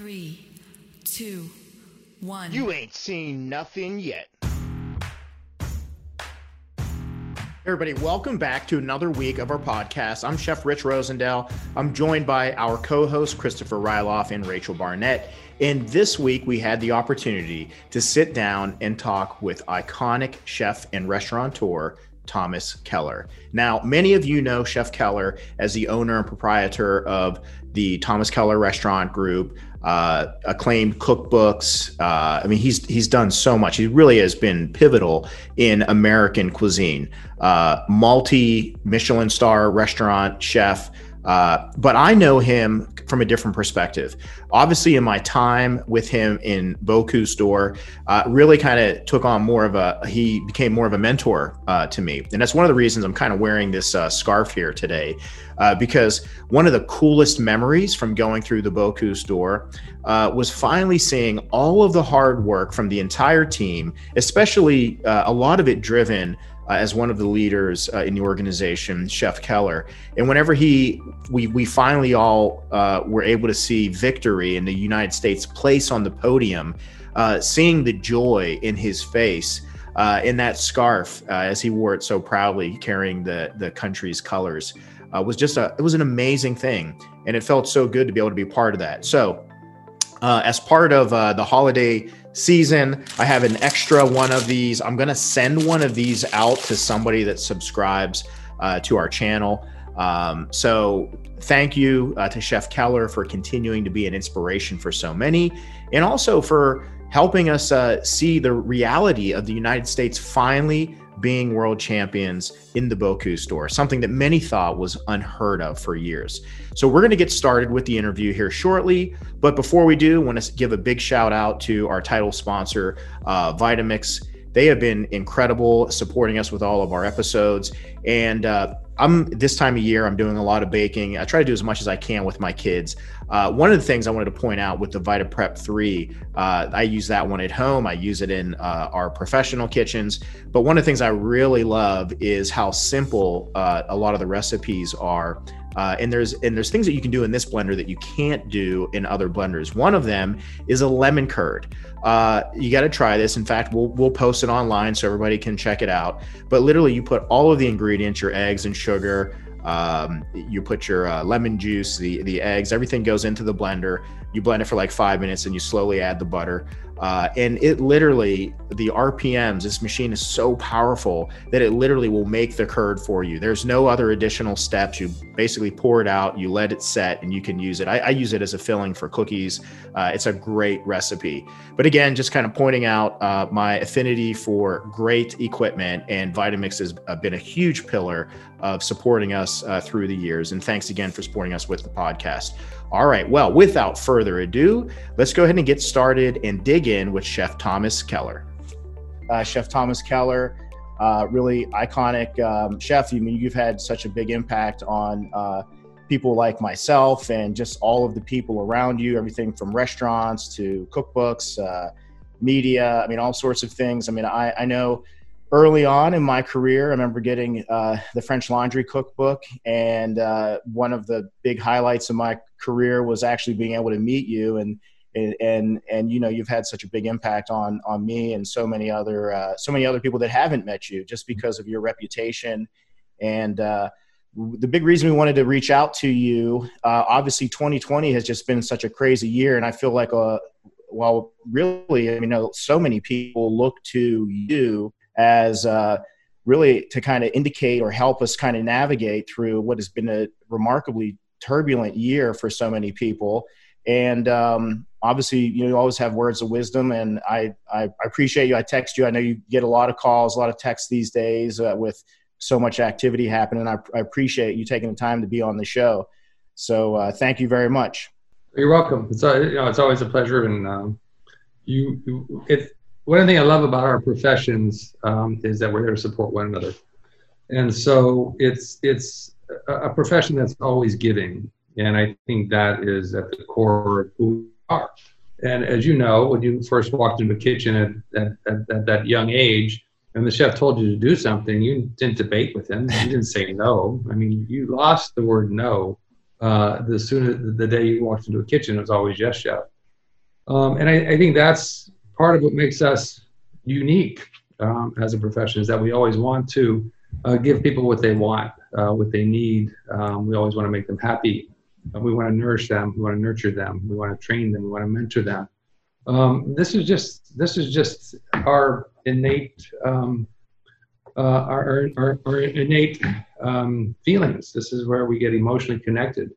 Three, two, one. You ain't seen nothing yet. Everybody, welcome back to another week of our podcast. I'm Chef Rich Rosendale. I'm joined by our co hosts, Christopher Ryloff and Rachel Barnett. And this week, we had the opportunity to sit down and talk with iconic chef and restaurateur Thomas Keller. Now, many of you know Chef Keller as the owner and proprietor of the Thomas Keller Restaurant Group, uh, acclaimed cookbooks. Uh, I mean, he's he's done so much. He really has been pivotal in American cuisine. Uh, multi Michelin star restaurant chef. Uh, but I know him from a different perspective. Obviously, in my time with him in Bocuse d'Or, uh, really kind of took on more of a, he became more of a mentor uh, to me. And that's one of the reasons I'm kind of wearing this uh, scarf here today, uh, because one of the coolest memories from going through the Bocuse d'Or was finally seeing all of the hard work from the entire team, especially a lot of it driven uh, as one of the leaders uh, in the organization, Chef Keller. And whenever he, we, we finally all uh, were able to see victory in the United States place on the podium, uh, seeing the joy in his face. Uh, in that scarf, uh, as he wore it so proudly, carrying the the country's colors, was just a it was an amazing thing, and it felt so good to be able to be part of that. So, as part of the holiday season. I have an extra one of these. I'm going to send one of these out to somebody that subscribes uh, to our channel. Um, so thank you uh, to Chef Keller for continuing to be an inspiration for so many and also for helping us uh, see the reality of the United States finally being world champions in the Bocuse d'Or, something that many thought was unheard of for years. So we're going to get started with the interview here shortly. But before we do, I want to give a big shout out to our title sponsor, uh, Vitamix. They have been incredible supporting us with all of our episodes. And uh, I'm this time of year, I'm doing a lot of baking. I try to do as much as I can with my kids. Uh, one of the things I wanted to point out with the Vita Prep 3, uh, I use that one at home. I use it in uh, our professional kitchens. But one of the things I really love is how simple uh, a lot of the recipes are. Uh, and there's and there's things that you can do in this blender that you can't do in other blenders. One of them is a lemon curd. Uh, you got to try this. In fact, we'll we'll post it online so everybody can check it out. But literally, you put all of the ingredients, your eggs and sugar. Um, you put your uh, lemon juice, the the eggs, everything goes into the blender. You blend it for like five minutes, and you slowly add the butter. Uh, and it literally, the RPMs, this machine is so powerful that it literally will make the curd for you. There's no other additional steps. You basically pour it out, you let it set, and you can use it. I, I use it as a filling for cookies. Uh, it's a great recipe. But again, just kind of pointing out uh, my affinity for great equipment, and Vitamix has uh, been a huge pillar of supporting us uh, through the years. And thanks again for supporting us with the podcast. All right. Well, without further ado, let's go ahead and get started and dig in with Chef Thomas Keller. Uh, chef Thomas Keller, uh, really iconic um, chef. I mean, you've had such a big impact on uh, people like myself and just all of the people around you, everything from restaurants to cookbooks, uh, media, I mean, all sorts of things. I mean, I, I know early on in my career, I remember getting uh, the French Laundry cookbook, and uh, one of the big highlights of my career was actually being able to meet you and. And, and and you know you've had such a big impact on on me and so many other uh, so many other people that haven't met you just because of your reputation and uh, the big reason we wanted to reach out to you uh, obviously 2020 has just been such a crazy year and i feel like uh, well really i mean so many people look to you as uh, really to kind of indicate or help us kind of navigate through what has been a remarkably turbulent year for so many people. And um, obviously, you, know, you always have words of wisdom, and I, I, appreciate you. I text you. I know you get a lot of calls, a lot of texts these days uh, with so much activity happening. I, I, appreciate you taking the time to be on the show. So uh, thank you very much. You're welcome. It's uh, you know it's always a pleasure, and um, you, you it one thing I love about our professions um, is that we're here to support one another, and so it's it's a, profession that's always giving, and I think that is at the core of who we are. And as you know, when you first walked into the kitchen at, at, at, at that young age, and the chef told you to do something, you didn't debate with him. You didn't say no. I mean, you lost the word no uh, the sooner the day you walked into a kitchen. It was always yes, chef. Um, and I, I, think that's part of what makes us unique um, as a profession is that we always want to uh, give people what they want, uh, what they need. Um, we always want to make them happy. Uh, we want to nourish them. We want to nurture them. We want to train them. We want to mentor them. Um, this is just this is just our innate um, uh, our, our, our, innate um, feelings. This is where we get emotionally connected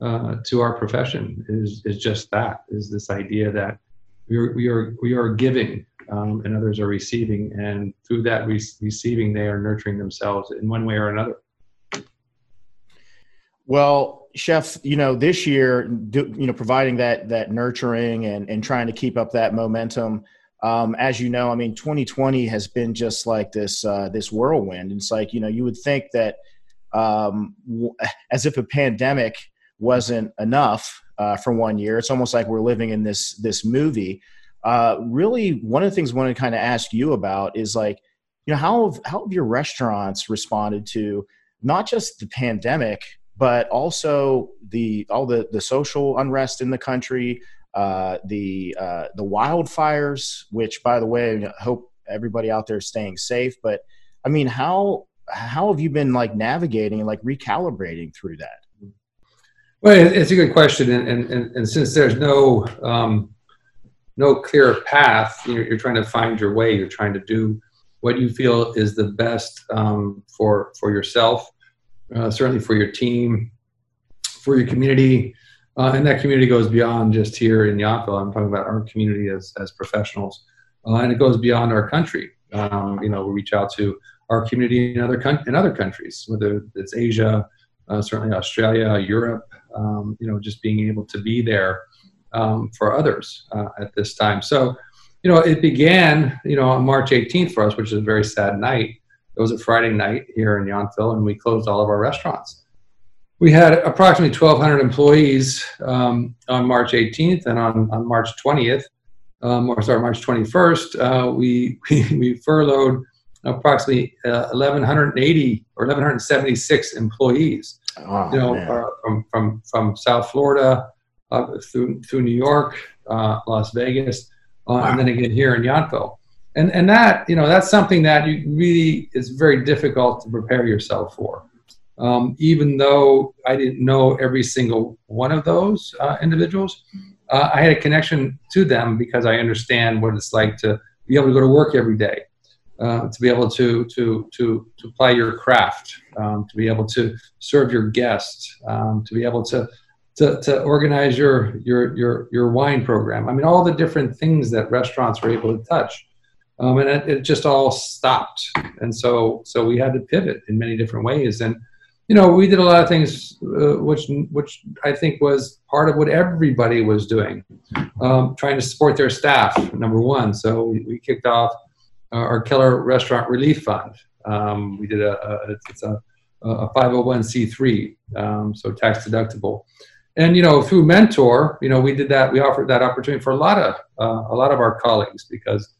uh, to our profession. Is is just that? Is this idea that we are we are we are giving um, and others are receiving, and through that re- receiving, they are nurturing themselves in one way or another. Well, chef, you know, this year, do, you know, providing that that nurturing and and trying to keep up that momentum. Um, as you know, I mean, 2020 has been just like this uh, this whirlwind. It's like you know, you would think that um, w- as if a pandemic wasn't enough uh, for one year. It's almost like we're living in this this movie. Uh, really, one of the things I want to kind of ask you about is like, you know, how have, how have your restaurants responded to not just the pandemic, but also the all the the social unrest in the country, uh, the uh, the wildfires, which by the way, I hope everybody out there is staying safe. But I mean, how how have you been like navigating and like recalibrating through that? Well, it's a good question, and and, and since there's no um, no clear path, you're, you're, trying to find your way. You're trying to do what you feel is the best um, for for yourself, uh, certainly for your team, for your community, uh, and that community goes beyond just here in Yountville. I'm talking about our community as, as professionals. Uh, and it goes beyond our country. Um, you know, we reach out to our community in other, con- in other countries, whether it's Asia, uh, certainly Australia, Europe, um, you know, just being able to be there um, for others uh, at this time. So, you know, it began, you know, on March 18th for us, which is a very sad night. It was a Friday night here in Yountville, and we closed all of our restaurants we had approximately 1,200 employees um, on March 18th, and on, on March 20th, um, or sorry, March 21st, uh, we, we, we furloughed approximately uh, 1,180 or 1,176 employees. Oh, you know, uh, from from from South Florida uh, through through New York, uh, Las Vegas, wow. And then again here in Yountville. And and that you know that's something that you really is very difficult to prepare yourself for um, even though I didn't know every single one of those uh, individuals. Uh, I had a connection to them because I understand what it's like to be able to go to work every day, uh, to be able to to to to apply your craft, um, to be able to serve your guests, um, to be able to, to to organize your your your your wine program. I mean, all the different things that restaurants were able to touch. Um, and it, it, just all stopped, and so so we had to pivot in many different ways. And you know, we did a lot of things, uh, which which I think was part of what everybody was doing, um, trying to support their staff. Number one, so we, we kicked off our Keller Restaurant Relief Fund. Um, we did a, a it's a, a 501c3, um, so tax deductible. And you know, through Mentor, you know, we did that. We offered that opportunity for a lot of uh, a lot of our colleagues because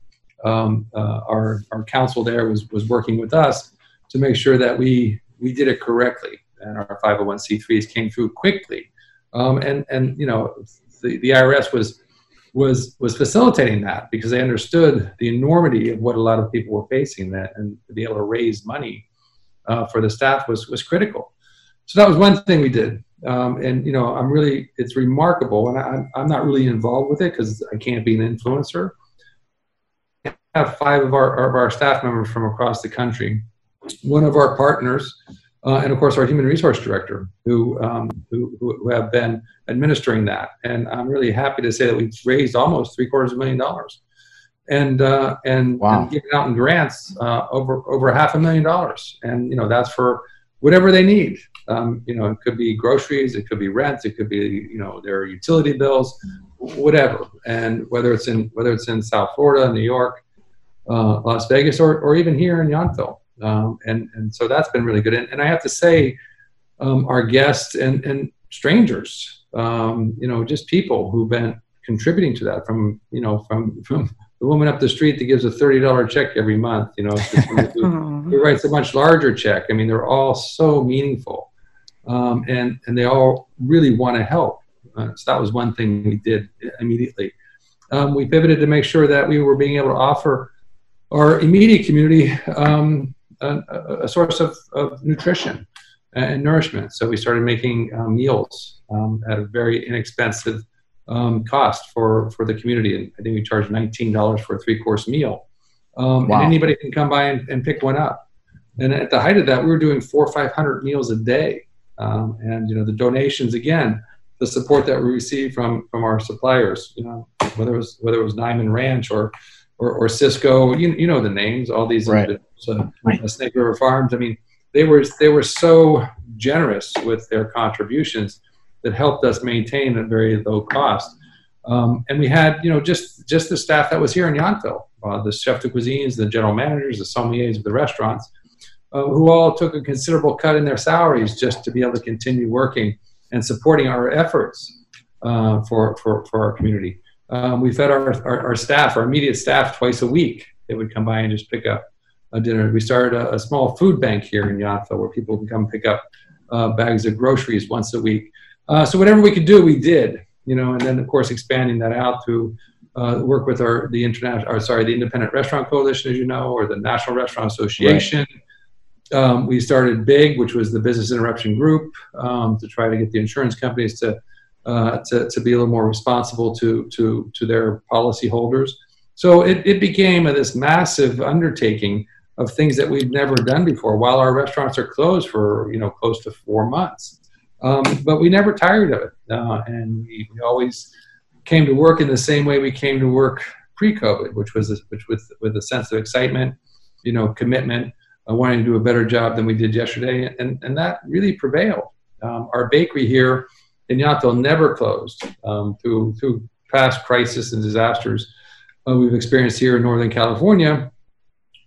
um, uh, our our counsel there was was working with us to make sure that we we did it correctly, and our 501c3s came through quickly. Um, and and you know, the, the IRS was was was facilitating that because they understood the enormity of what a lot of people were facing. That and to be able to raise money uh, for the staff was was critical. So that was one thing we did. Um, and you know, I'm really it's remarkable, and I, I'm not really involved with it because I can't be an influencer. Have five of our of our staff members from across the country one of our partners, uh, and of course our human resource director, who, um, who, who have been administering that. And I'm really happy to say that we've raised almost three quarters of a million dollars, and uh, and, wow. and giving out in grants uh, over over half a million dollars. And you know that's for whatever they need. Um, you know, it could be groceries, it could be rent, it could be you know their utility bills, whatever. And whether it's in whether it's in South Florida, New York, uh, Las Vegas, or, or even here in Yountville. Um, and, and so that's been really good. And, and I have to say, um, our guests and, and strangers, um, you know, just people who've been contributing to that from, you know, from, from the woman up the street that gives a $30 check every month, you know, who, who, writes a much larger check. I mean, they're all so meaningful. Um, and, and they all really want to help. Uh, so that was one thing we did immediately. um, we pivoted to make sure that we were being able to offer our immediate community um, a, a, source of, of, nutrition and nourishment. So we started making uh, meals um, at a very inexpensive um, cost for, for the community. And I think we charged $19 for a three course meal. Um, wow. And anybody can come by and, and, pick one up. And at the height of that, we were doing four or 500 meals a day. Um, and, you know, the donations, again, the support that we received from, from our suppliers, you know, whether it was, whether it was Niman Ranch or, or, or Sysco, you, you know the names, all these right. Uh, right. Snake River Farms. I mean, they were, they were so generous with their contributions that helped us maintain a very low cost. Um, and we had, you know, just just the staff that was here in Yountville, uh, the chef de cuisines, the general managers, the sommeliers of the restaurants, uh, who all took a considerable cut in their salaries just to be able to continue working and supporting our efforts uh, for, for, for our community. Um, we fed our, our, our, staff, our immediate staff, twice a week. They would come by and just pick up a dinner. We started a, a small food bank here in Yountville where people can come pick up uh, bags of groceries once a week. Uh, so whatever we could do, we did. You know, and then of course expanding that out to uh, work with our the international, or sorry, the Independent Restaurant Coalition, as you know, or the National Restaurant Association. Right. Um, we started big, which was the Business Interruption Group, um, to try to get the insurance companies to, uh, to to be a little more responsible to to to their policyholders. So it, it became a, this massive undertaking of things that we've never done before. While our restaurants are closed for you know close to four months, um, but we never tired of it, uh, and we, we, always came to work in the same way we came to work pre-COVID, which was a, which with with a sense of excitement, you know, commitment, uh, wanting to do a better job than we did yesterday, and and that really prevailed. Um, our bakery here in Yountville never closed um, through through past crises and disasters uh, we've experienced here in Northern California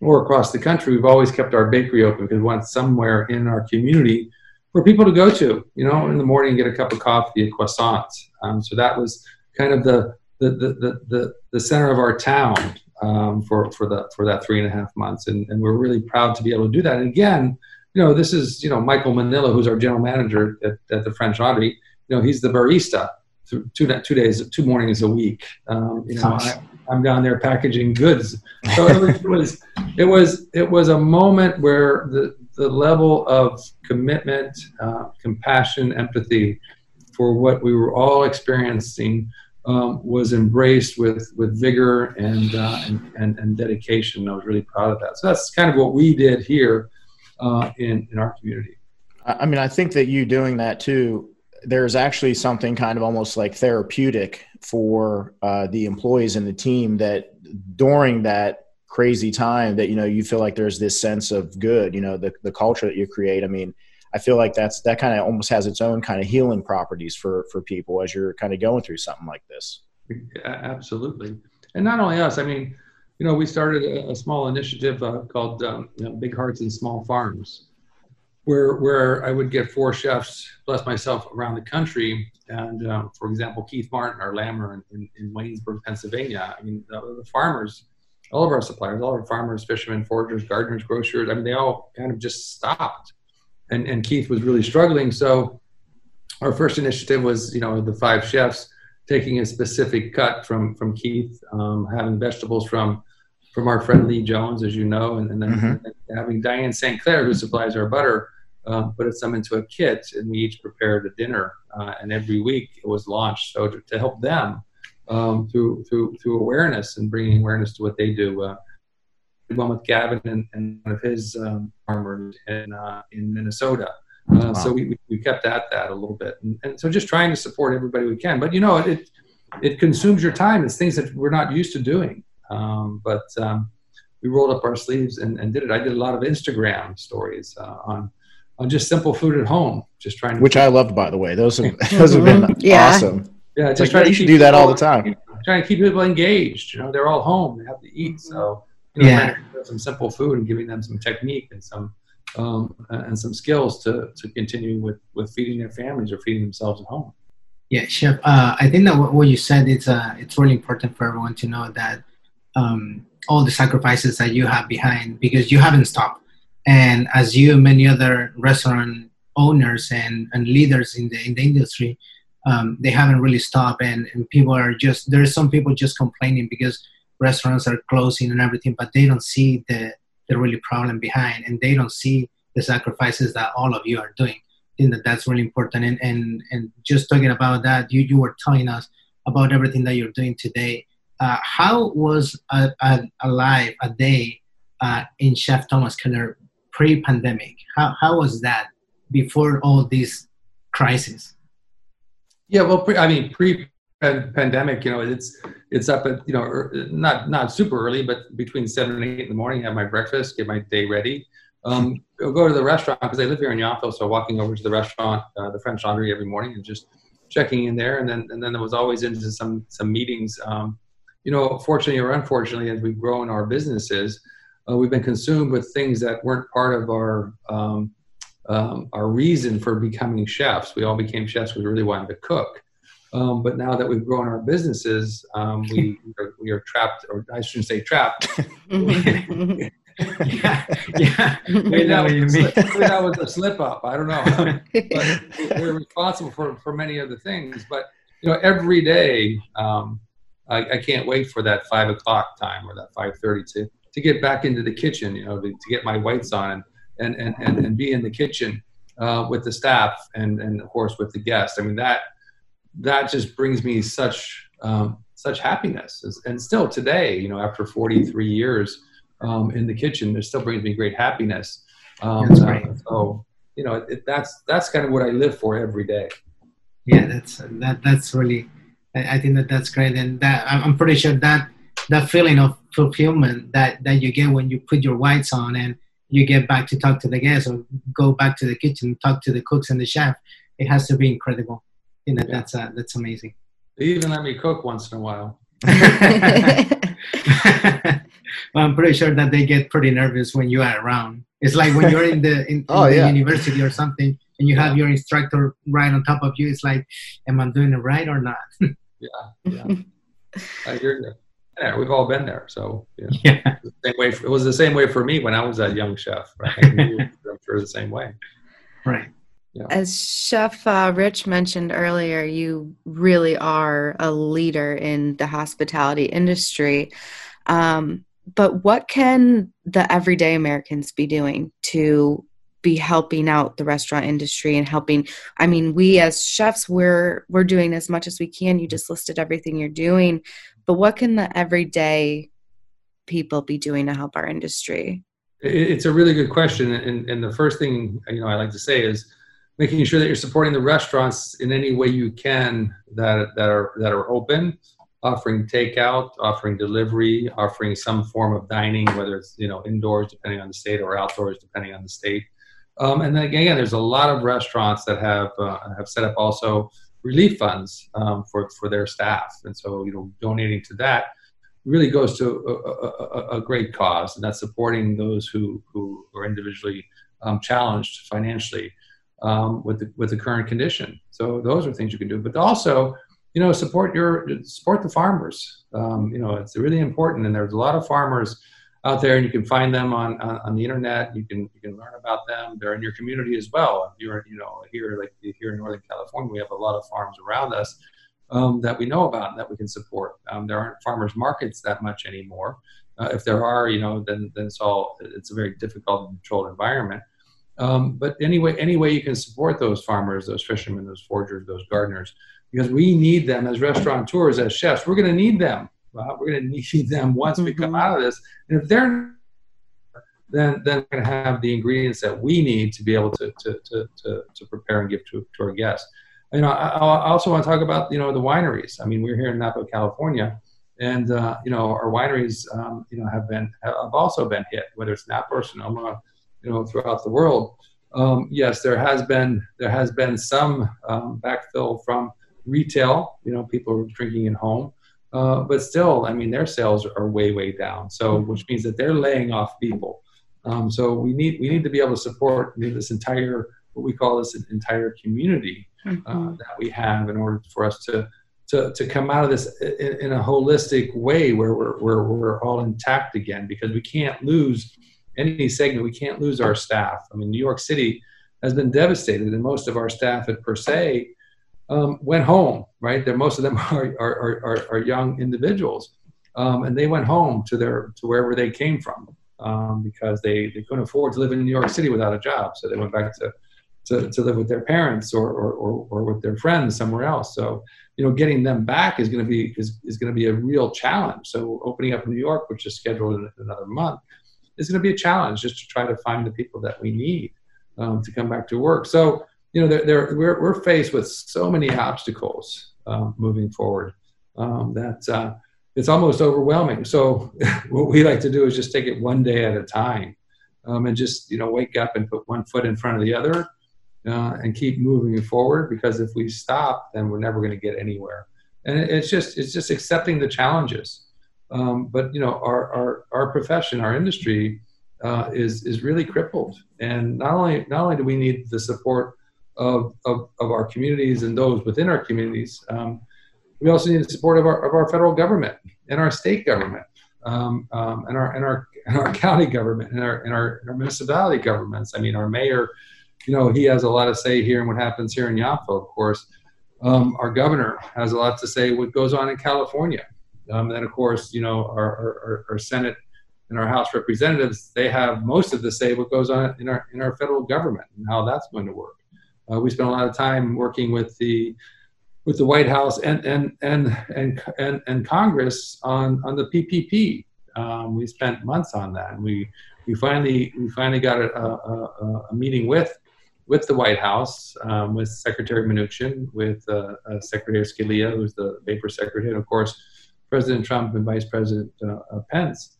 or across the country. We've always kept our bakery open because we want somewhere in our community for people to go to, you know, in the morning get a cup of coffee, a croissant. Um, so that was kind of the the, the, the, the center of our town um, for, for, the, for that three and a half months. And, and we're really proud to be able to do that. And again, you know, this is, you know, Michael Minnillo, who's our general manager at, at the French Laundry. You know, he's the barista two, two days, two mornings a week. Um, you know, I, am down there packaging goods. So it was, it was, it was a moment where the, the level of commitment, uh, compassion, empathy for what we were all experiencing um, was embraced with, with vigor and, uh, and, and, and, dedication. I was really proud of that. So that's kind of what we did here uh, in, in our community. I mean, I think that you doing that too, there's actually something kind of almost like therapeutic for uh, the employees and the team that during that crazy time that you know you feel like there's this sense of good you know the, the culture that you create. I mean i feel like that's that kind of almost has its own kind of healing properties for for people as you're kind of going through something like this. Absolutely. And not only us i mean you know we started a, a small initiative uh, called um, you know, big hearts and small farms where where i would get four chefs plus myself around the country and um, for example keith martin our lammer in, in, in waynesburg pennsylvania i mean the, the farmers all of our suppliers, all our farmers, fishermen, foragers, gardeners, grocers, I mean, they all kind of just stopped. And, and Keith was really struggling. So our first initiative was, you know, the five chefs taking a specific cut from, from Keith, um, having vegetables from, from our friend Lee Jones, as you know, and, and then mm-hmm. having Diane St. Clair, who supplies our butter, uh, put some into a kit, and we each prepared a dinner. Uh, and every week it was launched. So to, to help them, um, through through through awareness and bringing awareness to what they do. Uh, one with Gavin and, and one of his um, farmers in uh, in Minnesota. Uh, wow. So we, we kept at that a little bit, and, and, so just trying to support everybody we can. But you know, it it consumes your time. It's things that we're not used to doing. Um, but um, we rolled up our sleeves and, and, did it. I did a lot of Instagram stories uh, on on just simple food at home, just trying. to Which I loved, by the way. Those have those have been yeah. awesome. Yeah, just like, try to you do that all the time. Trying to keep people engaged. You know, they're all home; they have to eat. So, you know, yeah, some simple food and giving them some technique and some um, and some skills to to continue with with feeding their families or feeding themselves at home. Yeah, chef. Uh, I think that what you said it's uh, it's really important for everyone to know that um, all the sacrifices that you have behind because you haven't stopped. And as you, many other restaurant owners and, and leaders in the in the industry, um, they haven't really stopped, and, and people are just there's some people just complaining because restaurants are closing and everything, but they don't see the the really problem behind, and they don't see the sacrifices that all of you are doing. I think that that's really important. And and and just talking about that, you you were telling us about everything that you're doing today. Uh, how was a, a, a life a day uh, in Chef Thomas Keller pre-pandemic? How how was that before all these crises? Yeah, well, pre, I mean, pre-pandemic, you know, it's it's up at you know er, not not super early, but between seven and eight in the morning, have my breakfast, get my day ready. Um, go to the restaurant because I live here in Yountville, so walking over to the restaurant, uh, the French Laundry, every morning and just checking in there, and then and then there was always into some some meetings. Um, you know, fortunately or unfortunately, as we've grown our businesses, uh, we've been consumed with things that weren't part of our um, um, our reason for becoming chefs. We all became chefs. We really wanted to cook. Um, but now that we've grown our businesses, um, we, are, we are trapped, or I shouldn't say trapped. yeah, yeah. Maybe that, was slip, maybe that was a slip up. I don't know. but we're responsible for, for many other things. But you know, every day, um, I, I, can't wait for that five o'clock time or that five thirty to to get back into the kitchen. You know, to, to get my whites on and and, and, and, be in the kitchen uh, with the staff and, and of course with the guests. I mean, that, that just brings me such, um, such happiness. And still today, you know, after 43 years um, in the kitchen, it still brings me great happiness. Um, that's right. Uh, so, you know, it, that's, that's kind of what I live for every day. Yeah, that's, that, that's really, I think that that's great. And that, I'm pretty sure that, that feeling of fulfillment that, that you get when you put your whites on and, you get back to talk to the guests or go back to the kitchen, talk to the cooks and the chef. It has to be incredible. You know, yeah. that's uh, that's amazing. They even let me cook once in a while. well, I'm pretty sure that they get pretty nervous when you are around. It's like when you're in the in, oh, the yeah. university or something, and you have your instructor right on top of you. It's like, am I doing it right or not? yeah, yeah. I hear you there. We've all been there. So yeah. yeah. same way. it was the same way for me when I was a young chef. Right? I'm sure the same way. Right. Yeah. As Chef uh, Rich mentioned earlier, you really are a leader in the hospitality industry. Um, but what can the everyday Americans be doing to be helping out the restaurant industry and helping i mean we as chefs we're we're doing as much as we can you just listed everything you're doing but what can the everyday people be doing to help our industry? It's a really good question, and, and the first thing you know I like to say is making sure that you're supporting the restaurants in any way you can that that are that are open, offering takeout, offering delivery, offering some form of dining, whether it's you know indoors depending on the state or outdoors depending on the state. Um, and then again, there's a lot of restaurants that have uh, have set up also relief funds um, for, for their staff. And so, you know, donating to that really goes to a, a, a great cause, and that's supporting those who, who are individually um, challenged financially um, with, the, with the current condition. So those are things you can do. But also, you know, support your support the farmers. Um, you know, it's really important, and there's a lot of farmers out there, and you can find them on, on, on, the internet. You can you can learn about them. They're in your community as well. If you're you know here like here in Northern California, we have a lot of farms around us um, that we know about and that we can support. Um, there aren't farmers markets that much anymore. Uh, if there are, you know, then then it's all it's a very difficult and controlled environment. Um, but anyway, any way you can support those farmers, those fishermen, those forgers, those gardeners, because we need them as restaurateurs, as chefs. We're going to need them well, we're going to need them once we come mm-hmm. out of this. And if they're then then we're going to have the ingredients that we need to be able to to to to, to prepare and give to, to our guests. You know, I, I, also want to talk about you know the wineries. I mean, we're here in Napa, California, and uh, you know our wineries um, you know have been have also been hit, whether it's Napa or Sonoma, you know, throughout the world. Um, yes, there has been there has been some um, backfill from retail. You know, people are drinking at home. Uh, but still, I mean, their sales are way, way down. So, mm-hmm. which means that they're laying off people. Um, so we need we need to be able to support you know, this entire what we call this entire community uh, mm-hmm. that we have in order for us to to, to come out of this in, in, a holistic way where we're, where we're all intact again because we can't lose any segment. We can't lose our staff. I mean, New York City has been devastated, and most of our staff at Per Se um, went home, right? They're, most of them are, are, are, are young individuals. Um, and they went home to their to wherever they came from um, because they, they couldn't afford to live in New York City without a job. So they went back to, to, to live with their parents or, or, or, or with their friends somewhere else. So, you know, getting them back is going to be is, is going to be a real challenge. So opening up New York, which is scheduled in another month, is going to be a challenge just to try to find the people that we need um, to come back to work. So you know, they're, they're, we're, we're faced with so many obstacles uh, moving forward um, that uh, it's almost overwhelming. So what we like to do is just take it one day at a time um, and just, you know, wake up and put one foot in front of the other uh, and keep moving forward because if we stop, then we're never going to get anywhere. And it's just, it's just accepting the challenges. Um, but, you know, our, our, our profession, our industry uh, is, is really crippled. And not only, not only do we need the support of, of, of our communities and those within our communities. Um, we also need the support of our, of our federal government and our state government um, um, and, our, and, our, and our county government and our, and our, and our municipality governments. I mean, our mayor, you know, he has a lot to say here in what happens here in Yountville, of course. Um, our governor has a lot to say what goes on in California. Um, and of course, you know, our, our, our Senate and our House representatives, they have most of the say what goes on in our, in our federal government and how that's going to work. Uh, we spent a lot of time working with the with the White House and and and and and, and Congress on on the PPP. Um, we spent months on that, and we we finally we finally got a, a, a meeting with with the White House, um, with Secretary Mnuchin, with uh, uh, Secretary Scalia, who's the Vapor Secretary, and of course President Trump and Vice President uh, uh Pence.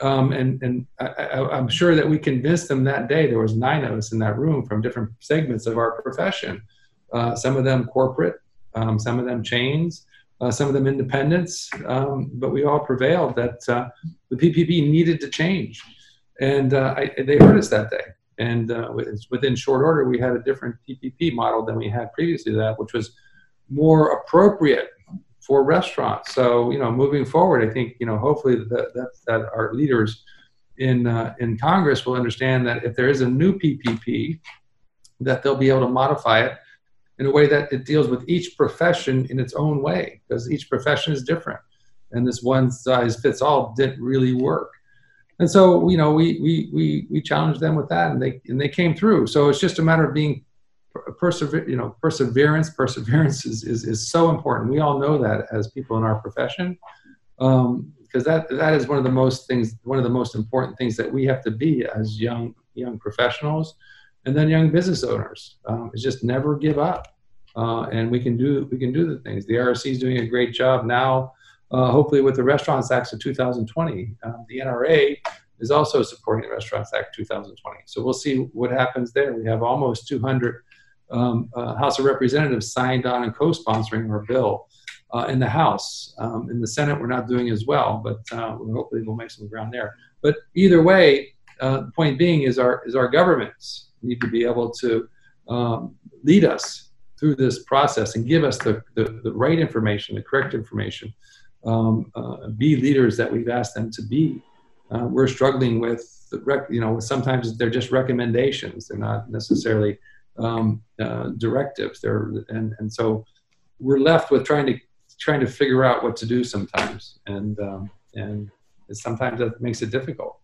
Um, and and I, am sure that we convinced them that day. There was nine of us in that room from different segments of our profession. Uh, some of them corporate, um, some of them chains, uh, some of them independents. Um, but we all prevailed that uh, the PPP needed to change, and uh, I, they heard us that day. And uh, within short order, we had a different PPP model than we had previously. That which was more appropriate for restaurants. So you know, moving forward, I think you know, hopefully that that, that our leaders in uh, in Congress will understand that if there is a new PPP, that they'll be able to modify it in a way that it deals with each profession in its own way, because each profession is different, and this one size fits all didn't really work. And so, you know, we we we we challenged them with that, and they and they came through. So it's just a matter of being persever- you know, perseverance, perseverance is, is, is so important. We all know that as people in our profession, because um, that that is one of the most things, one of the most important things that we have to be as young young professionals, and then young business owners um, is just never give up, uh, and we can do we can do the things. The RSC is doing a great job now. Uh, hopefully, with the Restaurants Act of 2020, um, the NRA is also supporting the Restaurants Act 2020. So we'll see what happens there. We have almost 200 um, uh, House of Representatives signed on and co-sponsoring our bill uh, in the House. Um, in the Senate, we're not doing as well, but uh, hopefully we'll make some ground there. But either way, uh, the point being is our is our governments need to be able to um, lead us through this process and give us the, the, the right information, the correct information, um, uh, be leaders that we've asked them to be. Uh, we're struggling with, rec- you know, sometimes they're just recommendations. They're not necessarily um, uh, directives there, and and so we're left with trying to trying to figure out what to do sometimes, and um, and sometimes that makes it difficult.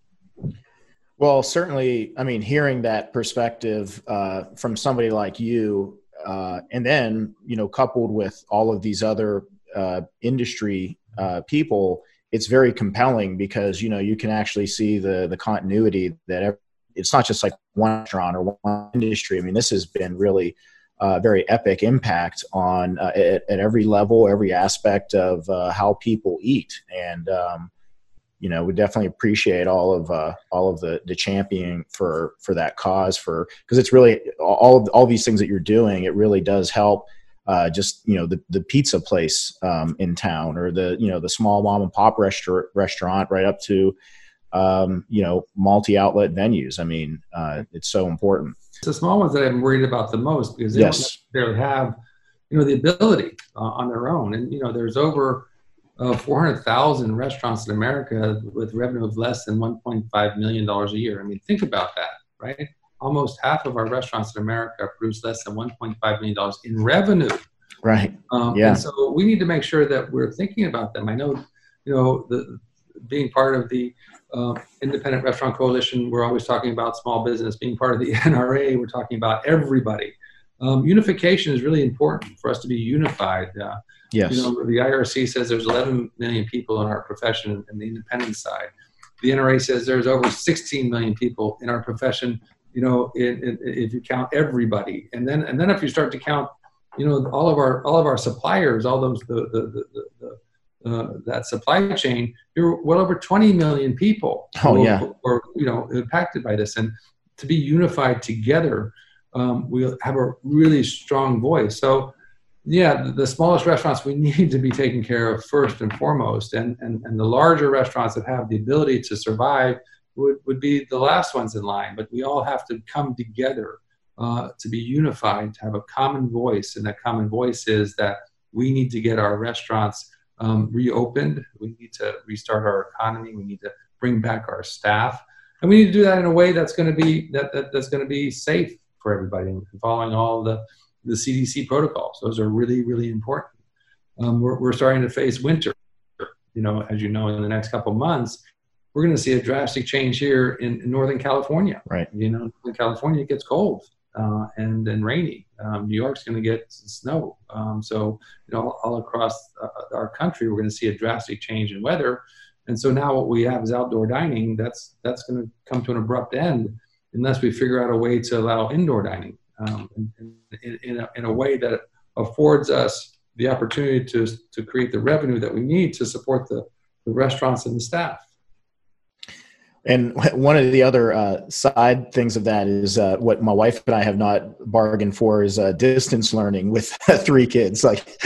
Well, certainly, I mean, hearing that perspective uh, from somebody like you, uh, and then you know, coupled with all of these other uh, industry uh, people, it's very compelling because you know you can actually see the the continuity that it's not just like one restaurant or one industry. I mean, this has been really uh, very epic impact on uh, at, at, every level, every aspect of uh, how people eat, and um, you know, we definitely appreciate all of uh, all of the the championing for for that cause for because it's really all of all these things that you're doing. It really does help. Uh, just you know the the pizza place um, in town or the you know the small mom and pop restaurant restaurant right up to um, you know, multi-outlet venues. I mean, uh, it's so important. It's the small ones that I'm worried about the most because they yes. don't have, you know, the ability uh, on their own. And you know, there's over uh, 400,000 restaurants in America with revenue of less than 1.5 million dollars a year. I mean, think about that, right? Almost half of our restaurants in America produce less than 1.5 million dollars in revenue. Right. Um, Yeah. And so we need to make sure that we're thinking about them. I know, you know, the being part of the uh, Independent Restaurant Coalition, we're always talking about small business. Being part of the NRA, we're talking about everybody. Um, unification is really important for us to be unified. Uh, Yes. you know, the IRC says there's 11 million people in our profession in the independent side. The NRA says there's over 16 million people in our profession. You know, in, in, if you count everybody, and then and then if you start to count, you know, all of our all of our suppliers, all those the the, the, the, the uh, that supply chain, you're well over 20 million people. Oh, who- yeah. are you know impacted by this, and to be unified together, um, we'll have a really strong voice. So yeah, the, the smallest restaurants we need to be taken care of first and foremost, and, and, and the larger restaurants that have the ability to survive would, would be the last ones in line. But we all have to come together uh, to be unified, to have a common voice, and that common voice is that we need to get our restaurants um, reopened. We need to restart our economy. We need to bring back our staff, and we need to do that in a way that's going to be that, that that's going to be safe for everybody and following all the the CDC protocols. Those are really, really important. Um, we're, we're starting to face winter. You know, as you know, in the next couple months, we're going to see a drastic change here in, in Northern California. Right. You know, in California it gets cold uh, and and rainy. Um, New York's going to get snow. Um, so you know, all across uh, our country, we're going to see a drastic change in weather. And so now what we have is outdoor dining. That's that's going to come to an abrupt end unless we figure out a way to allow indoor dining um, in, in, in, a, in a way that affords us the opportunity to, to create the revenue that we need to support the, the restaurants and the staff. And one of the other uh, side things of that is uh, what my wife and I have not bargained for is uh, distance learning with three kids. Like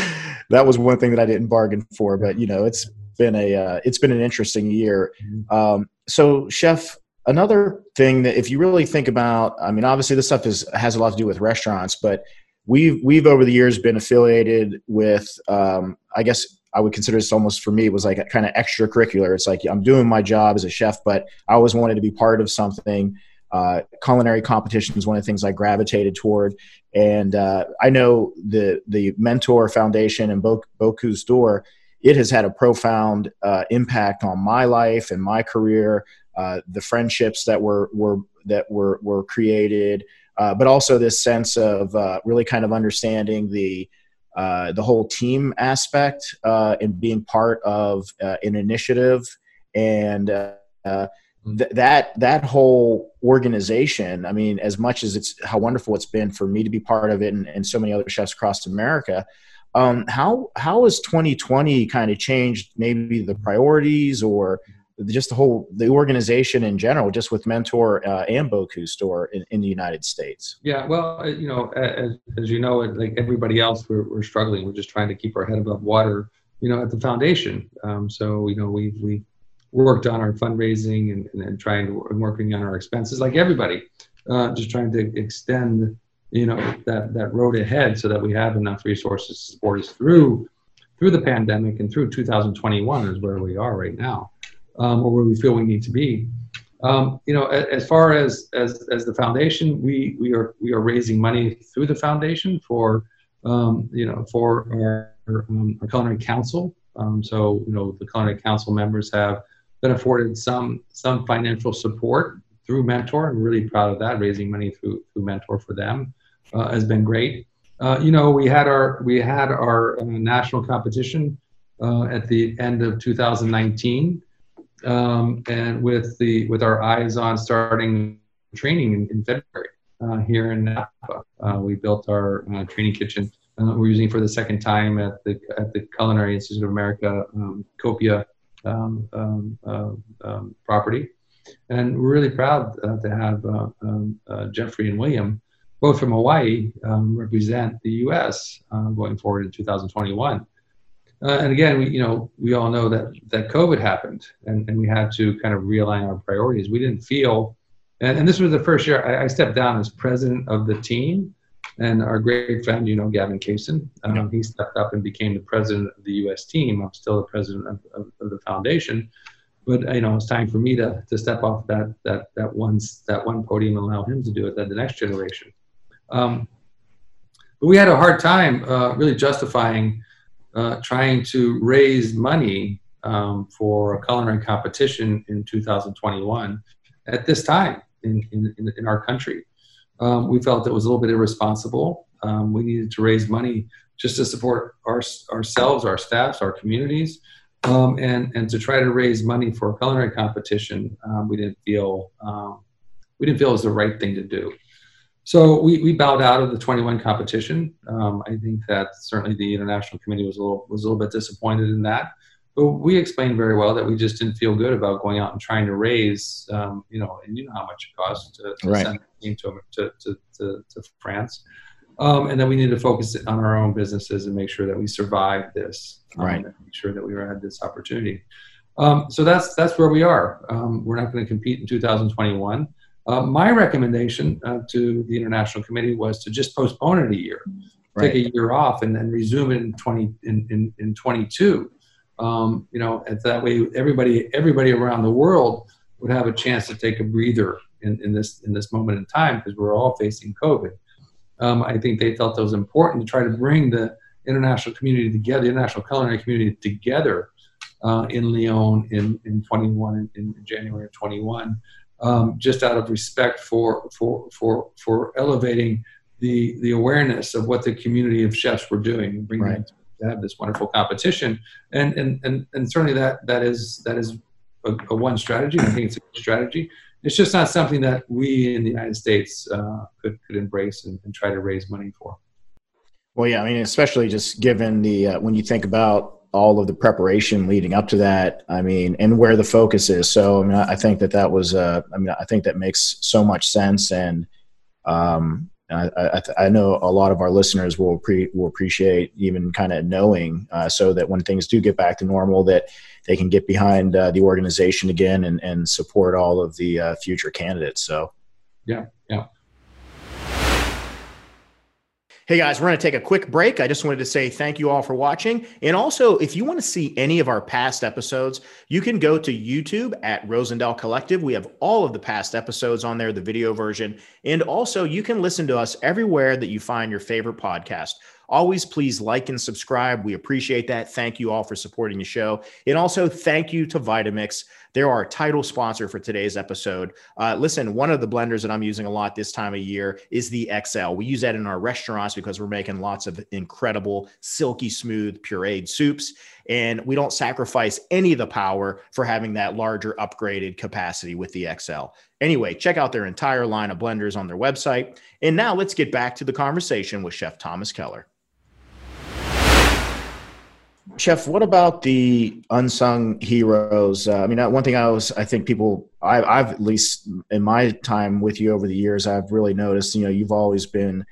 that was one thing that I didn't bargain for, but you know, it's been a uh, it's been an interesting year. Um, so, chef, another thing that if you really think about, I mean, obviously this stuff is has a lot to do with restaurants, but we've we've over the years been affiliated with, um, I guess I would consider this almost for me It was like a kind of extracurricular. It's like I'm doing my job as a chef, but I always wanted to be part of something. Uh, culinary competition is one of the things I gravitated toward, and uh, I know the the Mentor Foundation and Bocuse d'Or. It has had a profound uh, impact on my life and my career. Uh, the friendships that were were that were were created, uh, but also this sense of uh, really kind of understanding the uh, the whole team aspect uh, and being part of uh, an initiative and uh, th- that that whole organization i mean as much as it's how wonderful it's been for me to be part of it and, and so many other chefs across america um, how how has 2020 kind of changed maybe the priorities or just the whole the organization in general just with mentor uh, and Bocuse d'Or in, in the united states Yeah, well, uh, you know, as, as you know, like everybody else, we're, we're struggling. We're just trying to keep our head above water, you know, at the foundation. Um, so, you know, we we worked on our fundraising and, and, and trying to and working on our expenses, like everybody, uh, just trying to extend, you know, that that road ahead so that we have enough resources to support us through through the pandemic and through 2021 is where we are right now, um, or where we feel we need to be. Um, you know, a- as far as, as as the foundation, we we are we are raising money through the foundation for um, you know for our, um, our culinary council. Um, so you know, the culinary council members have been afforded some some financial support through Mentor. I'm really proud of that. Raising money through through Mentor for them uh, has been great. Uh, you know, we had our we had our uh, national competition uh, at the end of 2019 um, and with the with our eyes on starting training in, in February uh, here in Napa. Uh, we built our uh, training kitchen. Uh, we're using for the second time at the at the Culinary Institute of America um, Copia um, um, uh, um, property, and we're really proud to have Jeffrey and William, both from Hawaii, um, represent the U.S. Uh, going forward in 2021. Uh, and again, we, you know, we all know that that COVID happened, and, and we had to kind of realign our priorities. We didn't feel, and, and this was the first year I, I stepped down as president of the team, and our great friend, you know, Gavin Kaysen, um, Yeah. he stepped up and became the president of the U.S. team. I'm still the president of, of, of the foundation, but you know, it's time for me to, to step off that that that one that one podium and allow him to do it. That the next generation. Um, but we had a hard time uh, really justifying uh, trying to raise money um, for a culinary competition in 2021 at this time in, in, in our country. Um, we felt it was a little bit irresponsible. Um, we needed to raise money just to support our, ourselves, our staffs, our communities, um, and, and to try to raise money for a culinary competition. Um, we didn't feel um, we didn't feel it was the right thing to do. So we, we bowed out of the 21 competition. Um, I think that certainly the international committee was a little was a little bit disappointed in that. But we explained very well that we just didn't feel good about going out and trying to raise, um, you know, and you know how much it costs to, to right. send a team to, to, to, to, to France. Um, and then we need to focus on our own businesses and make sure that we survive this. Um, right. make sure that we had this opportunity. Um, so that's that's where we are. Um, we're not going to compete in 2021. Uh, my recommendation uh, to the international committee was to just postpone it a year, Right. take a year off, and then resume it in 20 in in, in 22. Um, you know, that way everybody everybody around the world would have a chance to take a breather in, in this in this moment in time because we're all facing COVID. Um, I think they felt it was important to try to bring the international community together, the international culinary community together uh, in Lyon in, in 21, in, in January of 21, um, just out of respect for, for, for, for elevating the, the awareness of what the community of chefs were doing, bringing Right. to have this wonderful competition. And, and, and, and certainly that, that is, that is a, a one strategy. I think it's a good strategy. It's just not something that we in the United States uh, could, could embrace and, and try to raise money for. Well, yeah, I mean, especially just given the uh, when you think about all of the preparation leading up to that, I mean, and where the focus is. So, I mean, I think that that was, uh, I mean, I think that makes so much sense, and um, I, I, I know a lot of our listeners will pre, will appreciate even kind of knowing, uh, so that when things do get back to normal, that they can get behind uh, the organization again and, and support all of the uh, future candidates. So. Yeah, Hey guys, we're going to take a quick break. I just wanted to say thank you all for watching. And also, if you want to see any of our past episodes, you can go to YouTube at Rosendale Collective. We have all of the past episodes on there, the video version. And also, you can listen to us everywhere that you find your favorite podcast. Always please like and subscribe. We appreciate that. Thank you all for supporting the show. And also, thank you to Vitamix. They're our title sponsor for today's episode. Uh, listen, one of the blenders that I'm using a lot this time of year is the XL. We use that in our restaurants because we're making lots of incredible, silky smooth, pureed soups. And we don't sacrifice any of the power for having that larger upgraded capacity with the XL. Anyway, check out their entire line of blenders on their website. And now let's get back to the conversation with Chef Thomas Keller. Chef, what about the unsung heroes? Uh, I mean, uh, one thing I was, I think people, I, I've at least in my time with you over the years, I've really noticed, you know, you've always been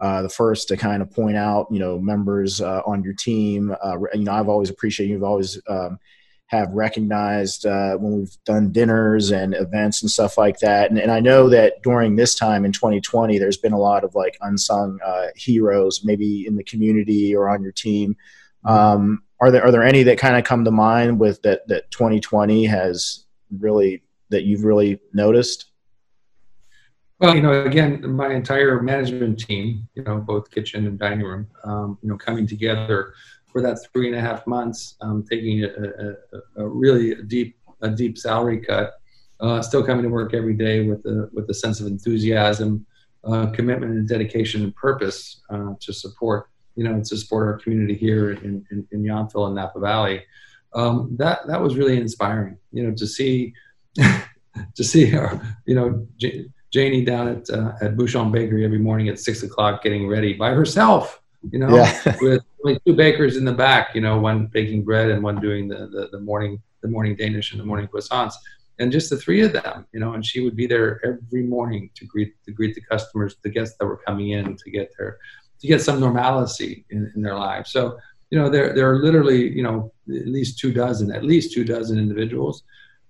uh, the first to kind of point out, you know, members uh, on your team. Uh, you know, I've always appreciated you've always um, have recognized uh, when we've done dinners and events and stuff like that. And, and I know that during this time in 2020, there's been a lot of like unsung uh, heroes, maybe in the community or on your team. Um, are there are there any that kind of come to mind with that that 2020 has really that you've really noticed? Well, you know, again, my entire management team, you know, both kitchen and dining room, um, you know, coming together for that three and a half months, um, taking a, a, a, really deep a deep salary cut, uh, still coming to work every day with a with a sense of enthusiasm, uh, commitment, and dedication and purpose uh, to support you know to support our community here in in, in Yountville and Napa Valley. Um, that that was really inspiring, you know, to see to see our, you know. J- Janie down at uh, at Bouchon Bakery every morning at six o'clock, getting ready by herself. You know, Yeah. with only two bakers in the back. You know, one baking bread and one doing the, the the morning the morning Danish and the morning croissants, and just the three of them. You know, and she would be there every morning to greet to greet the customers, the guests that were coming in to get their to get some normalcy in, in their lives. So you know, there there are literally you know at least two dozen, at least two dozen individuals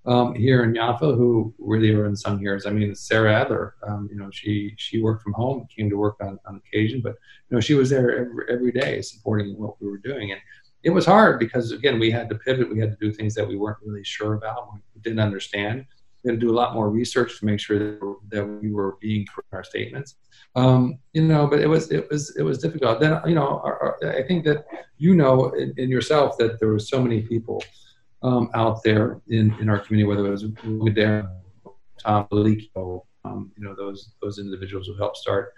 um, here in Yountville who really are unsung heroes. I mean, Sarah Adler, um, you know, she she worked from home, came to work on, on occasion, but you know, she was there every, every day supporting what we were doing, and it was hard because again, we had to pivot, we had to do things that we weren't really sure about, we didn't understand, we had to do a lot more research to make sure that, that we were being correct in our statements. Um, you know, but it was it was it was difficult. Then you know, our, our, I think that you know in, in, yourself that there were so many people um, out there in, in our community, whether it was Darren, Tom Colicchio, um, you know, those those individuals who helped start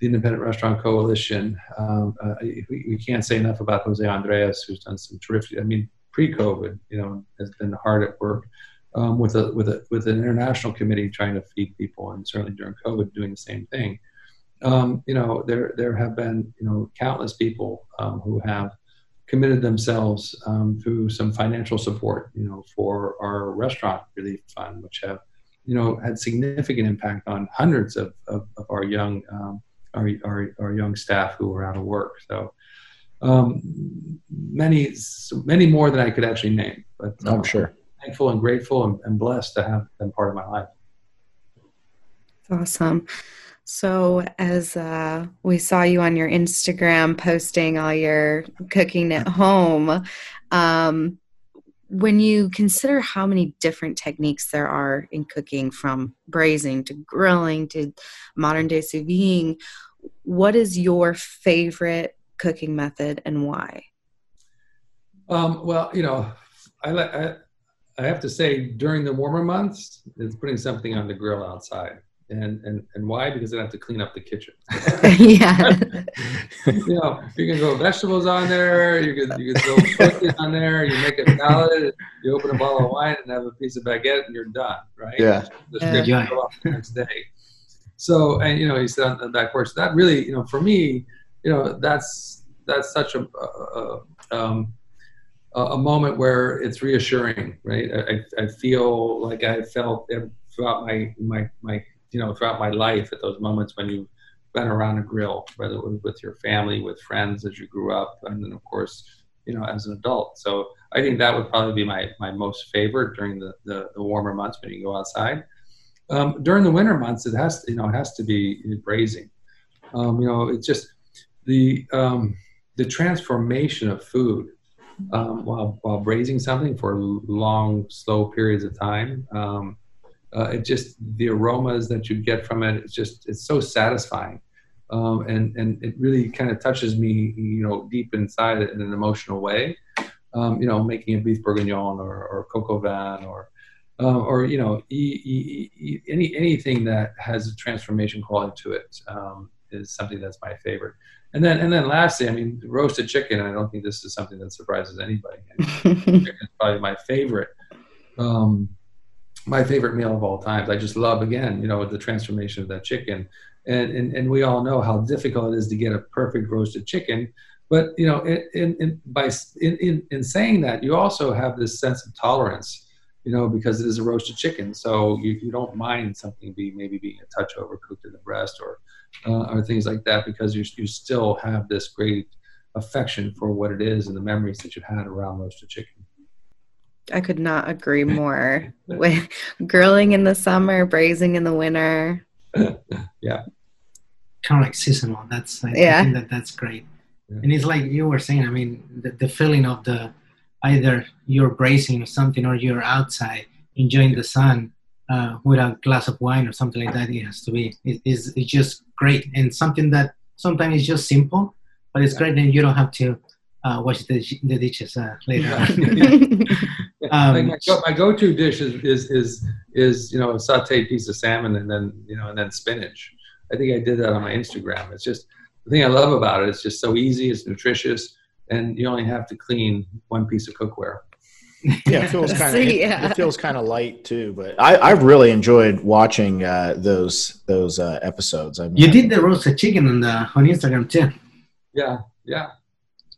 the Independent Restaurant Coalition. Um, uh, we, we, can't say enough about Jose Andres, who's done some terrific. I mean, pre-COVID, you know, has been hard at work um, with a with a with an international committee trying to feed people, and certainly during COVID, doing the same thing. Um, you know, there there have been you know countless people um, who have committed themselves um, through some financial support, you know, for our restaurant relief fund, which have you know had significant impact on hundreds of of, of our young um, our, our our young staff who are out of work. So. Um, many, many more than I could actually name, but I'm uh, sure thankful and grateful and, and blessed to have been part of my life. Awesome. So, as uh, we saw you on your Instagram posting all your cooking at home, um, when you consider how many different techniques there are in cooking, from braising to grilling to modern day sous vide, what is your favorite cooking method and why? Um, well, you know, I, I I have to say, during the warmer months, it's putting something on the grill outside. And, and, and why? Because I have to clean up the kitchen. yeah. you know, you can throw vegetables on there. You can you can throw cookies on there. You make a salad. You open a bottle of wine and have a piece of baguette, and you're done, right? Yeah. Just yeah. the next day. So, and you know, he said on the back porch. That really, you know, for me, you know, that's that's such a, a, a um, a moment where it's reassuring, right? I, I feel like I felt throughout my, my, my, you know, throughout my life at those moments when you've been around a grill, whether it was with your family, with friends as you grew up, and then of course, you know, as an adult. So I think that would probably be my, my most favorite during the, the, the warmer months when you go outside. Um, during the winter months, it has, to, you know, it has to be braising. Um, you know, it's just the, um, the transformation of food um, while while braising something for long, slow periods of time. Uh, it just the aromas that you get from it. It's just it's so satisfying, um, and and it really kind of touches me, you know, deep inside in an emotional way. Um, you know, making a beef bourguignon or or coq au vin or uh, or you know, e- e- e- any anything that has a transformation quality to it um, is something that's my favorite. And then, and then lastly, I mean, roasted chicken. I don't think this is something that surprises anybody. chicken is probably my favorite, um, my favorite meal of all times. I just love, again, you know, the transformation of that chicken. And, and, and we all know how difficult it is to get a perfect roasted chicken. But, you know, in, in, by, in, in, in saying that, you also have this sense of tolerance, you know, because it is a roasted chicken. So you, you don't mind something being maybe being a touch overcooked in the breast or, uh, or things like that because you, you still have this great affection for what it is and the memories that you've had around roasted chicken. I could not agree more. With grilling in the summer, braising in the winter. yeah. Kind of like seasonal. That's I, yeah. I think that that's great. Yeah. And it's like you were saying. I mean, the, the feeling of the either you're braising or something or you're outside enjoying the sun uh, with a glass of wine or something like that. It has to be. It, it's, it's just great and something that sometimes is just simple, but it's great and you don't have to uh, wash the, the dishes uh, later um, like my, go, my go-to dish is, is, is, is, you know, a sauteed piece of salmon and then, you know, and then spinach. I think I did that on my Instagram. It's just, the thing I love about it, it's just so easy, it's nutritious, and you only have to clean one piece of cookware yeah, it feels kind of yeah. it, it, feels kind of light too. But I, I've really enjoyed watching uh, those those uh, episodes. I mean, you did the roasted chicken on the on Instagram too. Yeah, yeah,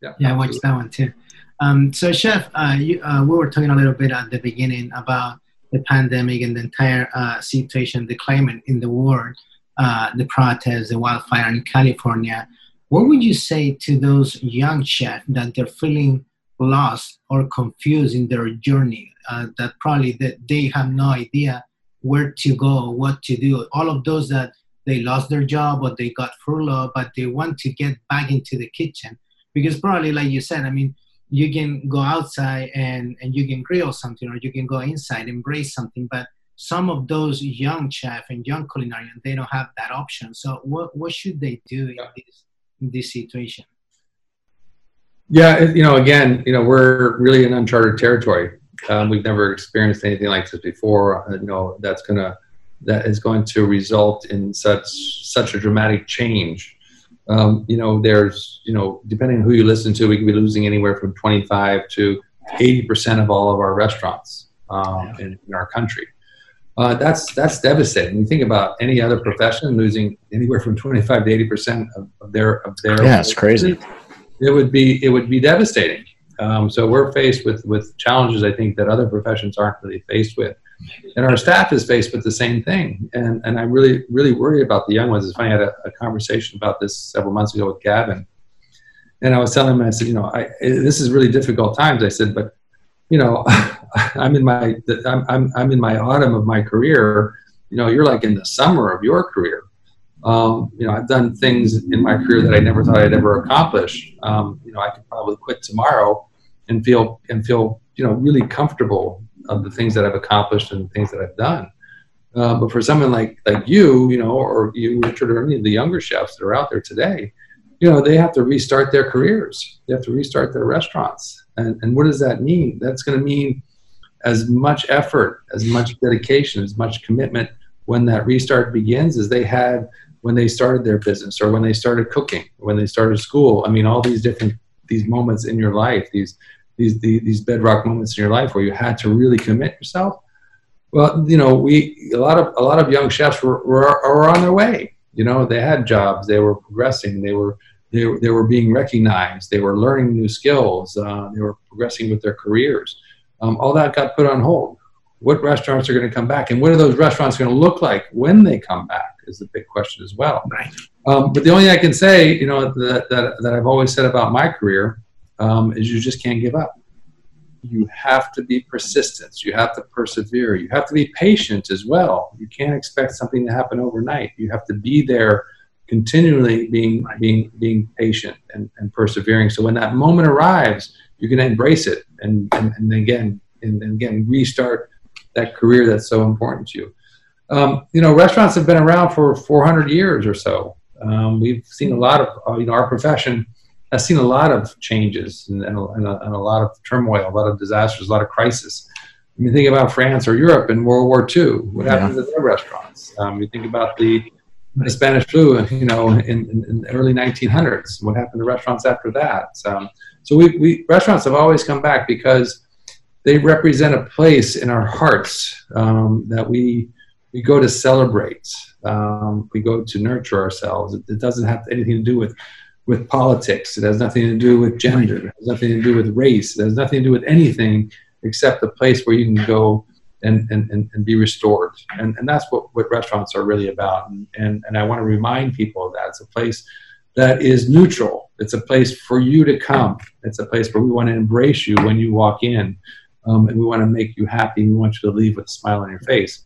yeah. Yeah, I watched that one too. Um, so, chef, uh, you, uh, we were talking a little bit at the beginning about the pandemic and the entire uh, situation, the climate in the world, uh, the protests, the wildfire in California. What would you say to those young chefs that they're feeling lost or confused in their journey uh, that probably that they have no idea where to go what to do all of those that they lost their job or they got furloughed but they want to get back into the kitchen because probably like you said i mean you can go outside and and you can grill something or you can go inside and braise something but some of those young chef and young culinarian they don't have that option. So what what should they do in this in this situation? Yeah you know again you know we're really in uncharted territory. Um, we've never experienced anything like this before. Uh, you know that's gonna that is going to result in such such a dramatic change um, you know there's you know depending on who you listen to we could be losing anywhere from 25 to 80% of all of our restaurants um, in, in our country uh, that's that's devastating. You think about any other profession losing anywhere from 25 to 80 percent of, of, their of their. Yeah, it's crazy. It would be it would be devastating. Um, so we're faced with with challenges I think that other professions aren't really faced with, and our staff is faced with the same thing. And and I really really worry about the young ones. It's funny. I had a, a conversation about this several months ago with Gavin, and I was telling him I said, you know, I, this is really difficult times. I said, but you know, I'm in my I'm, I'm I'm in my autumn of my career. You know, you're like in the summer of your career. Um, you know, I've done things in my career that I never thought I'd ever accomplish. Um, you know, I could probably quit tomorrow and feel and feel you know really comfortable of the things that I've accomplished and the things that I've done. Uh, but for someone like like you, you know, or you, Richard, or any of the younger chefs that are out there today, you know, they have to restart their careers. They have to restart their restaurants. And, and what does that mean? That's going to mean as much effort, as much dedication, as much commitment when that restart begins as they had when they started their business or when they started cooking, when they started school. I mean, all these different these moments in your life, these these these bedrock moments in your life where you had to really commit yourself. Well, you know, we a lot of a lot of young chefs were, were, were on their way. You know, they had jobs, they were progressing, they were they, they were being recognized, they were learning new skills, uh, they were progressing with their careers. Um, all that got put on hold. What restaurants are going to come back, and what are those restaurants going to look like when they come back? Is the big question as well. Right. Um, but the only thing I can say, you know, that, that, that I've always said about my career um, is you just can't give up. You have to be persistent. You have to persevere. You have to be patient as well. You can't expect something to happen overnight. You have to be there continually being being being patient and, and persevering. So when that moment arrives, going to embrace it and and, and again and, and, again restart that career that's so important to you. Um, you know, restaurants have been around for 400 years or so. Um, we've seen a lot of uh, you know our profession has seen a lot of changes and, and, a, and, a, and, a, lot of turmoil, a lot of disasters, a lot of crisis. I mean, think about France or Europe in World War II. What happened yeah. to their restaurants? Um, you think about the the Spanish flu, you know, in, in, in, the early 1900s. What happened to restaurants after that? Um, so we, we, restaurants have always come back because they represent a place in our hearts um, that we we go to celebrate. Um, we go to nurture ourselves. It, it, doesn't have anything to do with with politics. It has nothing to do with gender. It has nothing to do with race. It has nothing to do with anything except the place where you can go and, and, and, be restored. And, and that's what, what restaurants are really about. And, and, and I want to remind people of that. It's a place that is neutral. It's a place for you to come. It's a place where we want to embrace you when you walk in. Um, and we want to make you happy. We want you to leave with a smile on your face.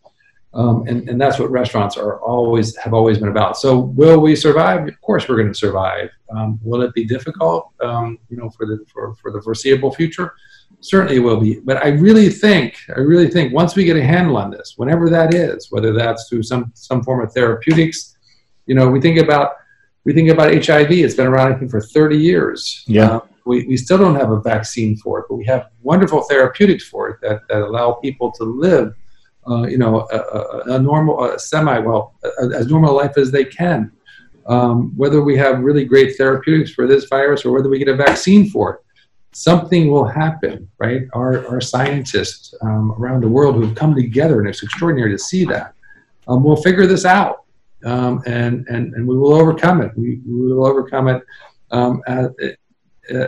Um, and, and that's what restaurants are always have always been about. So will we survive? Of course, we're going to survive. Um, will it be difficult? Um, you know, for the for, for the foreseeable future, certainly it will be. But I really think, I really think once we get a handle on this, whenever that is, whether that's through some some form of therapeutics, you know, we think about we think about HIV. It's been around I think for 30 years. Yeah. Uh, we, we still don't have a vaccine for it, but we have wonderful therapeutics for it that, that allow people to live, uh, you know, a, a, a normal, a semi well, as normal life as they can. Um, whether we have really great therapeutics for this virus or whether we get a vaccine for it, something will happen, right? Our, our scientists um, around the world who have come together, and it's extraordinary to see that, um, will figure this out. Um, and, and, and we will overcome it. We, we will overcome it um, as,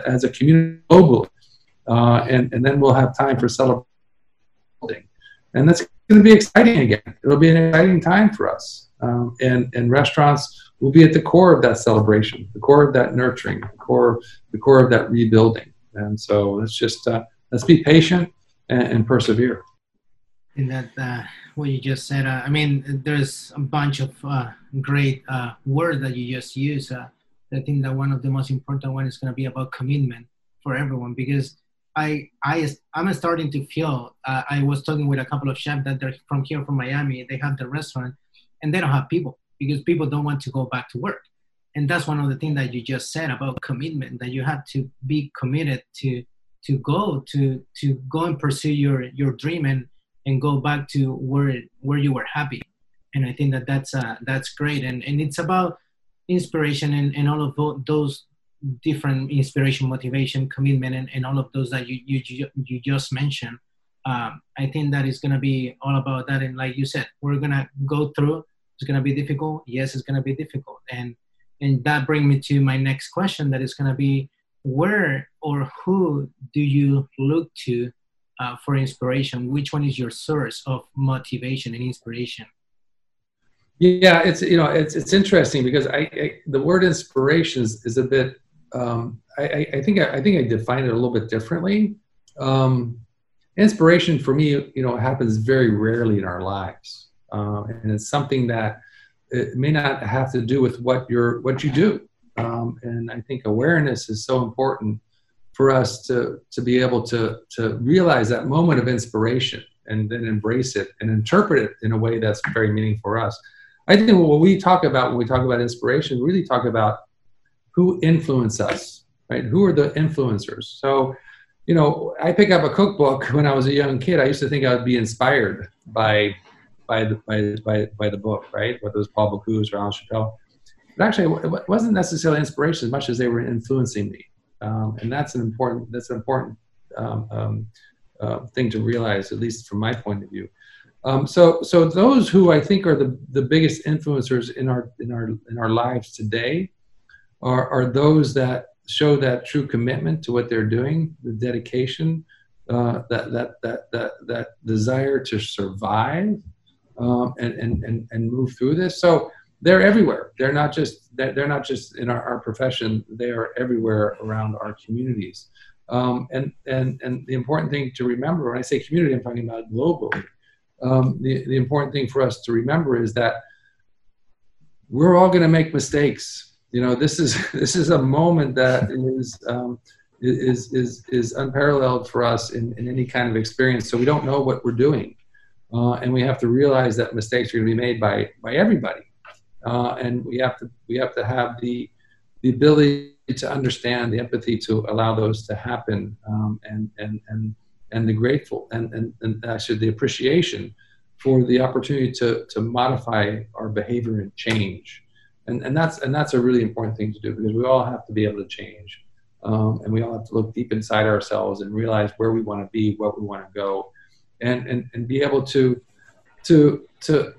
as a community globally. Uh, and, and then we'll have time for celebrating. And that's going to be exciting again. It'll be an exciting time for us. Um, and, and restaurants will be at the core of that celebration, the core of that nurturing, the core, the core of that rebuilding. And so let's just uh, let's be patient and, and persevere. In that uh, what you just said, uh, I mean, there's a bunch of uh, great uh, words that you just use. Uh, I think that one of the most important one is going to be about commitment for everyone because I I I'm starting to feel. Uh, I was talking with a couple of chefs that they're from here from Miami. They have the restaurant, and they don't have people because people don't want to go back to work. And that's one of the things that you just said about commitment. That you have to be committed to to go to to go and pursue your your dream and and go back to where where you were happy. And I think that that's uh, that's great. And and it's about inspiration and, and all of those different inspiration, motivation, commitment, and, and all of those that you you you just mentioned. Um, I think that is going to be all about that. And like you said, we're going to go through. It's going to be difficult. Yes, it's going to be difficult. And and that brings me to my next question. That is going to be where or who do you look to uh, for inspiration? Which one is your source of motivation and inspiration? Yeah, it's you know it's it's interesting because I, I the word inspiration is, is a bit um, I, I, think I, I, think I define it a little bit differently. Um, inspiration for me, you know, happens very rarely in our lives, um, and it's something that it may not have to do with what you're what you do. Um, and I think awareness is so important for us to to be able to to realize that moment of inspiration and then embrace it and interpret it in a way that's very meaningful for us. I think what we talk about when we talk about inspiration, we really talk about who influence us, right? Who are the influencers? So, you know, I pick up a cookbook when I was a young kid. I used to think I would be inspired by by the by by, by the book, right? Whether it was Paul Bocuse or Alain Chapel. But actually, it wasn't necessarily inspiration as much as they were influencing me, um, and that's an important that's an important um, um, uh, thing to realize, at least from my point of view. Um, so, so those who I think are the, the biggest influencers in our in our in our lives today are, are those that show that true commitment to what they're doing, the dedication, uh, that, that, that, that, that desire to survive um, and, and, and, and move through this. So they're everywhere. They're not just, they're not just in our, our profession, they are everywhere around our communities. Um, and, and, and the important thing to remember, when I say community, I'm talking about globally. Um, the, the important thing for us to remember is that we're all going to make mistakes you know this is this is a moment that is um, is is is unparalleled for us in, in any kind of experience. So we don't know what we're doing. Uh, and we have to realize that mistakes are going to be made by by everybody. Uh, and we have to we have to have the the ability to understand the empathy to allow those to happen um, and and and and the grateful and and, and actually the appreciation for the opportunity to to modify our behavior and change and and that's and that's a really important thing to do because we all have to be able to change um, and we all have to look deep inside ourselves and realize where we want to be what we want to go and and, and be able to to to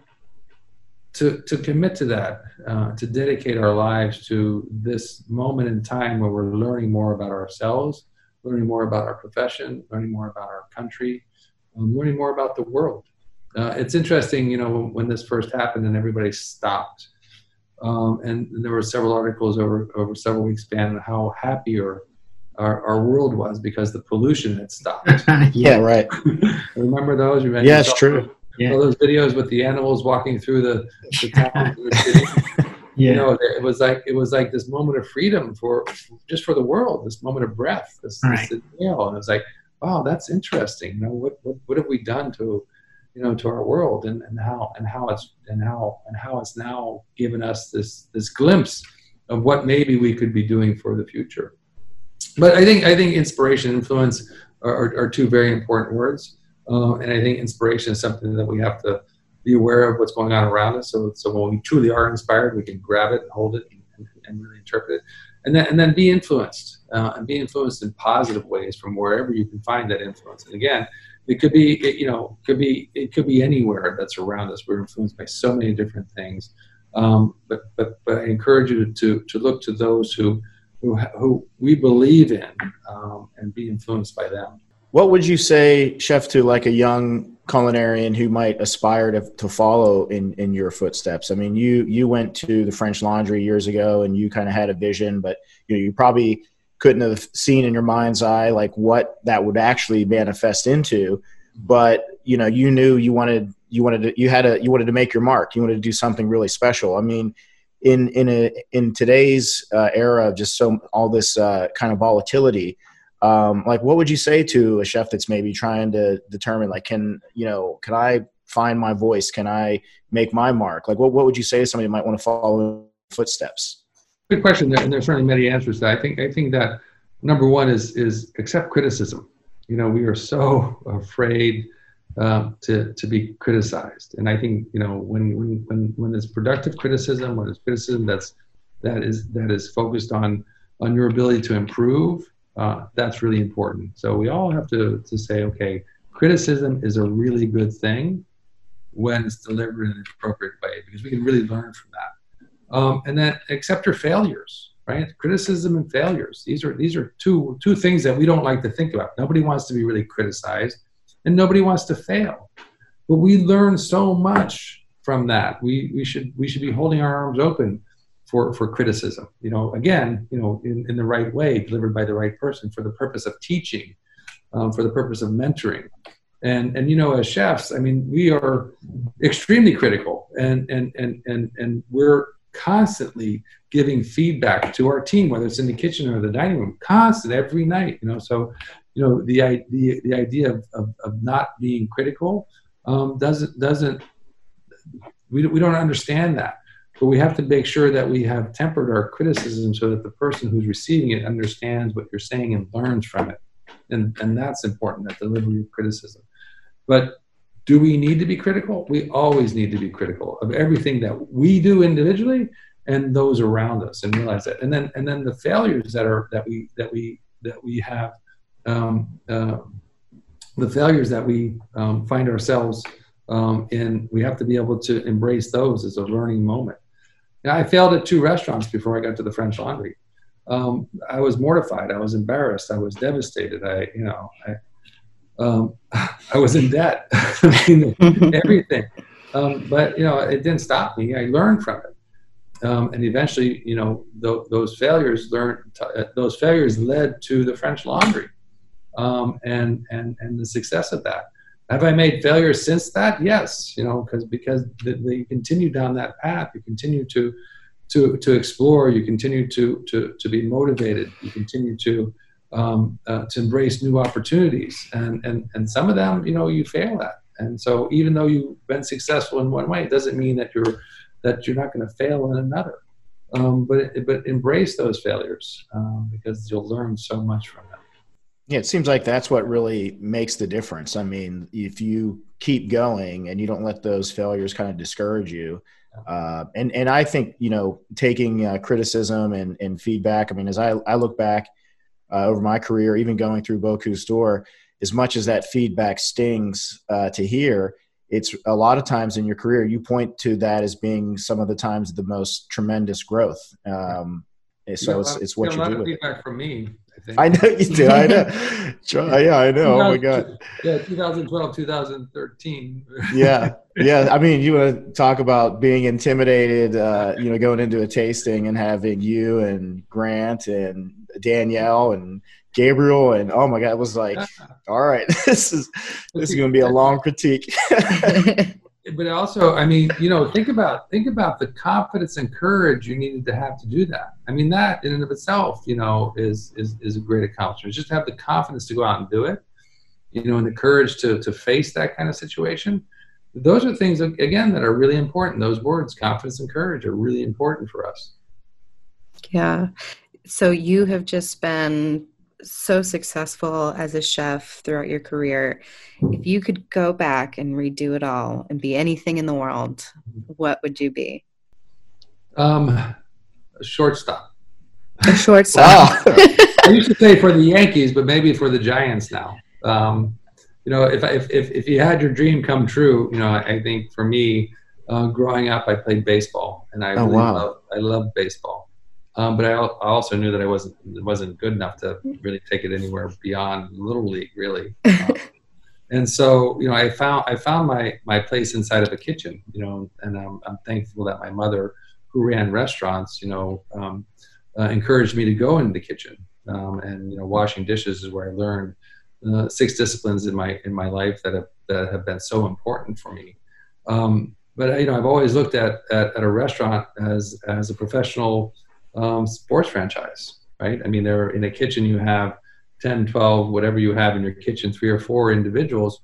to, to commit to that, uh, to dedicate our lives to this moment in time where we're learning more about ourselves, learning more about our profession, learning more about our country, um, learning more about the world. Uh, it's interesting, you know, when this first happened and everybody stopped um, and, there were several articles over over several weeks span on how happier our, our world was because the pollution had stopped. yeah, right. Remember those? You yeah, it's true. Yeah. All those videos with the animals walking through the, the town. yeah. You know, it was like it was like this moment of freedom for just for the world. This moment of breath. This, right. this inhale, and it was like, wow, that's interesting. You know, what what what have we done to you know to our world and, and how and how it's and how and how it's now given us this this glimpse of what maybe we could be doing for the future. But i think i think inspiration influence are, are, are two very important words. Uh, and i think inspiration is something that we have to be aware of what's going on around us. So so when we truly are inspired we can grab it and hold it and, and really interpret it. And then and then be influenced uh, and be influenced in positive ways from wherever you can find that influence. And again it could be it, you know could be it could be anywhere that's around us. We're influenced by so many different things. Um, but but but i encourage you to to look to those who who, who we believe in um, and be influenced by them. What would you say chef to like a young culinarian who might aspire to, to follow in, in your footsteps? I mean you you went to the french laundry years ago and you kind of had a vision but you know you probably couldn't have seen in your mind's eye like what that would actually manifest into. But you know you knew you wanted you wanted to you had a you wanted to make your mark. You wanted to do something really special. I mean in in a in today's uh, era of just so all this uh, kind of volatility um, like what would you say to a chef that's maybe trying to determine like can you know can i find my voice? Can i make my mark? Like what, what would you say to somebody who might want to follow footsteps good question there, and there's certainly many answers to that. i think i think that number one is is accept criticism you know we are so afraid uh, to to be criticized and i think you know when when when when it's productive criticism when it's criticism that's that is that is focused on on your ability to improve uh, that's really important. So we all have to, to say, okay, criticism is a really good thing when it's delivered in an appropriate way because we can really learn from that. Um, and then accept your failures, right? Criticism and failures. These are these are two two things that we don't like to think about. Nobody wants to be really criticized, and nobody wants to fail. But we learn so much from that. We we should we should be holding our arms open for, for criticism. You know, again, you know, in, in the right way, delivered by the right person for the purpose of teaching, um, for the purpose of mentoring. And, and you know, as chefs, I mean, we are extremely critical and, and, and, and, and we're constantly giving feedback to our team, whether it's in the kitchen or the dining room, constant every night, you know, so, you know, the, the, the idea of, of, of not being critical um, doesn't, doesn't, we, we don't understand that but we have to make sure that we have tempered our criticism so that the person who's receiving it understands what you're saying and learns from it. And, and that's important, that delivery of criticism. But do we need to be critical? We always need to be critical of everything that we do individually and those around us and realize that. And then and then the failures that are that we that we that we have um, uh, the failures that we um, find ourselves um, in, we have to be able to embrace those as a learning moment. Now, I failed at two restaurants before I got to the French Laundry. Um, I was mortified. I was embarrassed. I was devastated. I, you know, I, um, I was in debt. I mean, everything. Um, but you know, it didn't stop me. I learned from it, um, and eventually, you know, th- those failures learned. T- uh, those failures led to the French Laundry, um, and and and the success of that. Have I made failures since that? Yes, you know, because because they continue down that path. You continue to to to explore. You continue to to to be motivated. You continue to um, uh, to embrace new opportunities, and and and some of them, you know, you fail at. And so, even though you've been successful in one way, it doesn't mean that you're that you're not going to fail in another. Um, but but embrace those failures um, because you'll learn so much from them. Yeah, it seems like that's what really makes the difference. I mean, if you keep going and you don't let those failures kind of discourage you, uh, and and I think you know taking uh, criticism and, and feedback. I mean, as I I look back uh, over my career, even going through Bocuse d'Or, as much as that feedback stings uh, to hear, it's a lot of times in your career you point to that as being some of the times the most tremendous growth. Um, so it's, it's what you, you do. With feedback it. from me think. I know you do. I know. yeah, I know. Oh my god. Yeah, 2012, 2013. yeah, yeah. I mean, you want to talk about being intimidated? Uh, you know, going into a tasting and having you and Grant and Danielle and Gabriel and oh my god, it was like, all right, this is this is going to be a long critique but also, I mean, you know, think about think about the confidence and courage you needed to have to do that. I mean, that in and of itself, you know, is is is a great accomplishment. Just to have the confidence to go out and do it, you know, and the courage to to face that kind of situation. Those are things again that are really important. Those words, confidence and courage, are really important for us. Yeah. So you have just been so successful as a chef throughout your career. If you could go back and redo it all and be anything in the world, what would you be? Um, a shortstop. A shortstop. I used to say for the Yankees, but maybe for the Giants now. Um, you know, if, if, if, if you had your dream come true, you know, I, I think for me, uh, growing up, I played baseball, and I oh, really wow. love I love baseball. Um, but I, I, also knew that I wasn't wasn't good enough to really take it anywhere beyond little league, really. Um, and so, you know, I found I found my my place inside of a kitchen, you know, and I'm, I'm thankful that my mother, who ran restaurants, you know, um, uh, encouraged me to go into the kitchen. Um, and you know, washing dishes is where I learned uh, six disciplines in my in my life that have that have been so important for me. Um, but you know, I've always looked at, at, at a restaurant as as a professional um, sports franchise, right? I mean, there in a kitchen you have 10, 12, whatever you have in your kitchen, three or four individuals,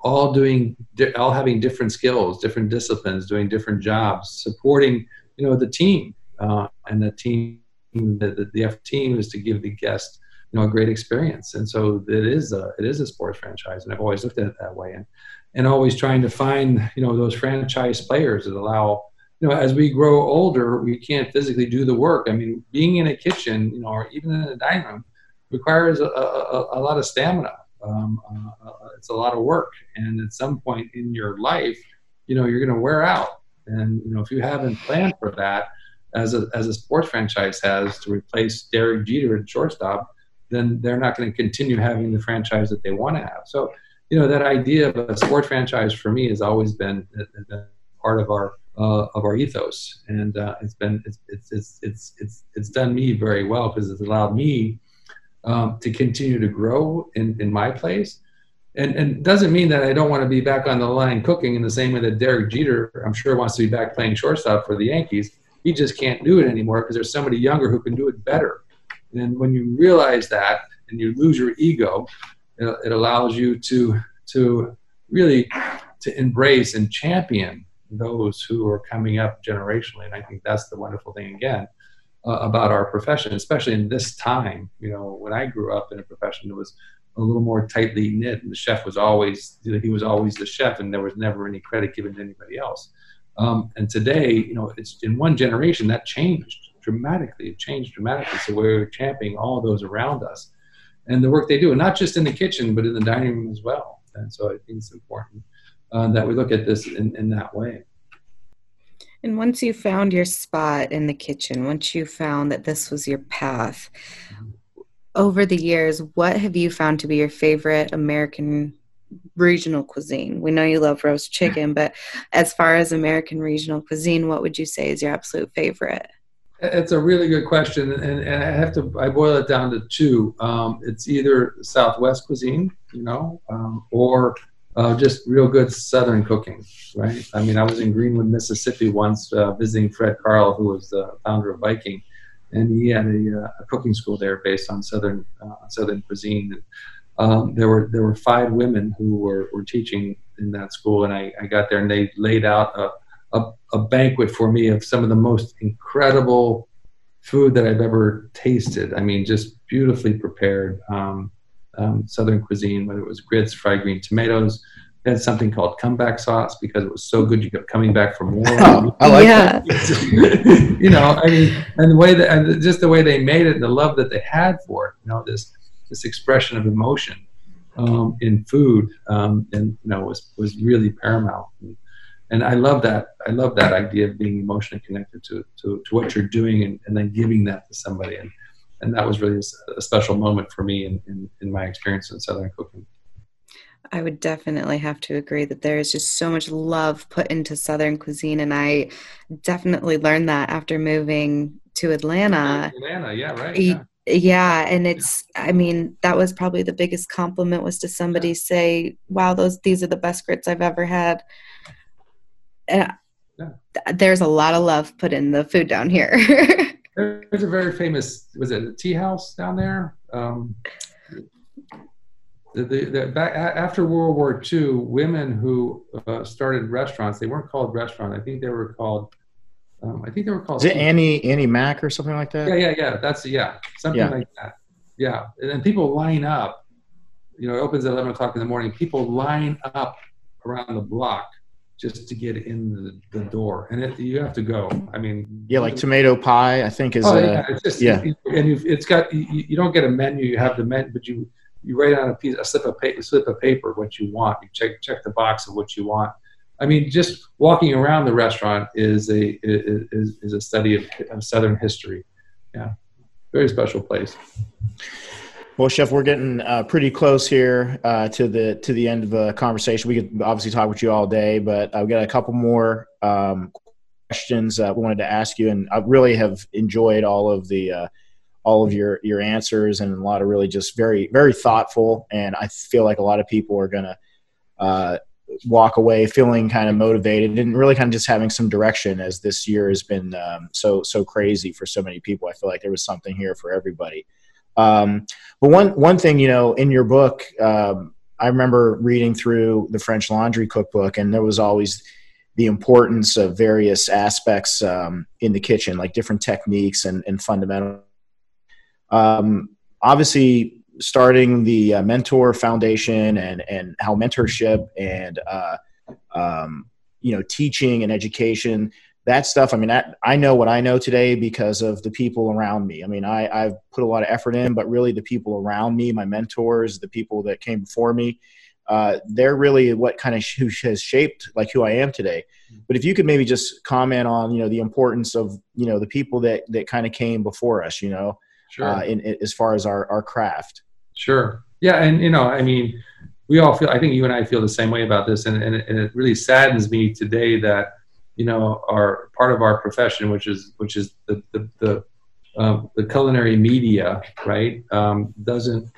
all doing, all having different skills, different disciplines, doing different jobs, supporting, you know, the team. Uh, and the team, the, the, the team is to give the guest, you know, a great experience. And so it is a, it is a sports franchise. And I've always looked at it that way. And, and always trying to find, you know, those franchise players that allow, you know, as we grow older, we can't physically do the work. I mean, being in a kitchen, you know, or even in a dining room requires a, a, a lot of stamina. Um, uh, uh, it's a lot of work. And at some point in your life, you know, you're going to wear out. And, you know, if you haven't planned for that, as a, as a sports franchise has to replace Derek Jeter at shortstop, then they're not going to continue having the franchise that they want to have. So, you know, that idea of a sports franchise for me has always been part of our uh, of our ethos, and uh, it's been it's, it's it's it's it's done me very well because it's allowed me um, to continue to grow in in my place. And, and doesn't mean that I don't want to be back on the line cooking in the same way that Derek Jeter, I'm sure, wants to be back playing shortstop for the Yankees. He just can't do it anymore because there's somebody younger who can do it better. And when you realize that and you lose your ego, it allows you to to really to embrace and champion those who are coming up generationally. And I think that's the wonderful thing again uh, about our profession, especially in this time. You know, when I grew up in a profession that was a little more tightly knit, and the chef was always he was always the chef, and there was never any credit given to anybody else. Um, and today, you know, it's in one generation that changed dramatically. It changed dramatically. So we're championing all those around us and the work they do, and not just in the kitchen, but in the dining room as well. And so I think it's important uh, that we look at this in, in that way. And once you found your spot in the kitchen, once you found that this was your path, mm-hmm. over the years, what have you found to be your favorite American regional cuisine? We know you love roast chicken, but as far as American regional cuisine, what would you say is your absolute favorite? It's a really good question, and, and I have to I boil it down to two. Um, it's either Southwest cuisine, you know, um, or uh, just real good Southern cooking, right? I mean, I was in Greenwood, Mississippi once uh, visiting Fred Carl, who was the founder of Viking, and he had a, uh, a cooking school there based on Southern uh, Southern cuisine. And, um, there were there were five women who were, were teaching in that school, and I, I got there and they laid out a a, a banquet for me of some of the most incredible food that I've ever tasted. I mean, just beautifully prepared um, um, Southern cuisine, whether it was grits, fried green tomatoes. We had something called comeback sauce because it was so good you kept coming back for more. Oh, I like yeah. you know, I mean, and the way that, and just the way they made it, and the love that they had for it. You know, this this expression of emotion um, in food, um, and you know, was was really paramount. And, and I love that. I love that idea of being emotionally connected to to, to what you're doing and, and then giving that to somebody. And and that was really a special moment for me in, in, in my experience in Southern cooking. I would definitely have to agree that there is just so much love put into Southern cuisine, and I definitely learned that after moving to Atlanta. Atlanta, yeah, right. Yeah. yeah. and it's. I mean, that was probably the biggest compliment was to somebody say, "Wow, those these are the best grits I've ever had." yeah. there's a lot of love put in the food down here. there's a very famous, was it a tea house down there? Um, the, the, the, back, after World War II, women who uh, started restaurants, they weren't called restaurant. I think they were called. Um, I think they were called. Is it Annie Annie Mac or something like that? Yeah, yeah, yeah. That's yeah, something yeah. like that. Yeah, and then people line up. You know, it opens at eleven o'clock in the morning. People line up around the block just to get in the, the door, and it, you have to go. I mean, yeah, like tomato pie, I think is. Oh, a, yeah, it's just, yeah, and you've, it's got you, you, don't get a menu. You have the menu, but you you write on a piece, a slip of paper, slip of paper what you want. You check check the box of what you want. I mean, just walking around the restaurant is a is, is a study of, of Southern history. Yeah, very special place. Well, Chef, we're getting uh, pretty close here uh, to the to the end of the conversation. We could obviously talk with you all day, but I've got a couple more um, questions uh, we wanted to ask you, and I really have enjoyed all of the uh, all of your your answers, and a lot of really just very very thoughtful. And I feel like a lot of people are gonna uh, walk away feeling kind of motivated and really kind of just having some direction as this year has been um, so so crazy for so many people. I feel like there was something here for everybody. Um, but one one thing, you know, in your book, um, I remember reading through the French Laundry Cookbook, and there was always the importance of various aspects um, in the kitchen, like different techniques and, and fundamental. Um, obviously, starting the uh, Ment'or Foundation and and how mentorship and uh, um, you know teaching and education that stuff i mean I, I know what i know today because of the people around me i mean I, i've put a lot of effort in but really the people around me my mentors the people that came before me uh, they're really what kind of who has shaped like who i am today but if you could maybe just comment on you know the importance of you know the people that that kind of came before us you know Sure. uh, in, in as far as our our craft Sure. Yeah, and you know, I mean, we all feel. I think you and I feel the same way about this, and and, it- and it really saddens me today that you know our part of our profession, which is which is the the the, um, the culinary media, right, um, doesn't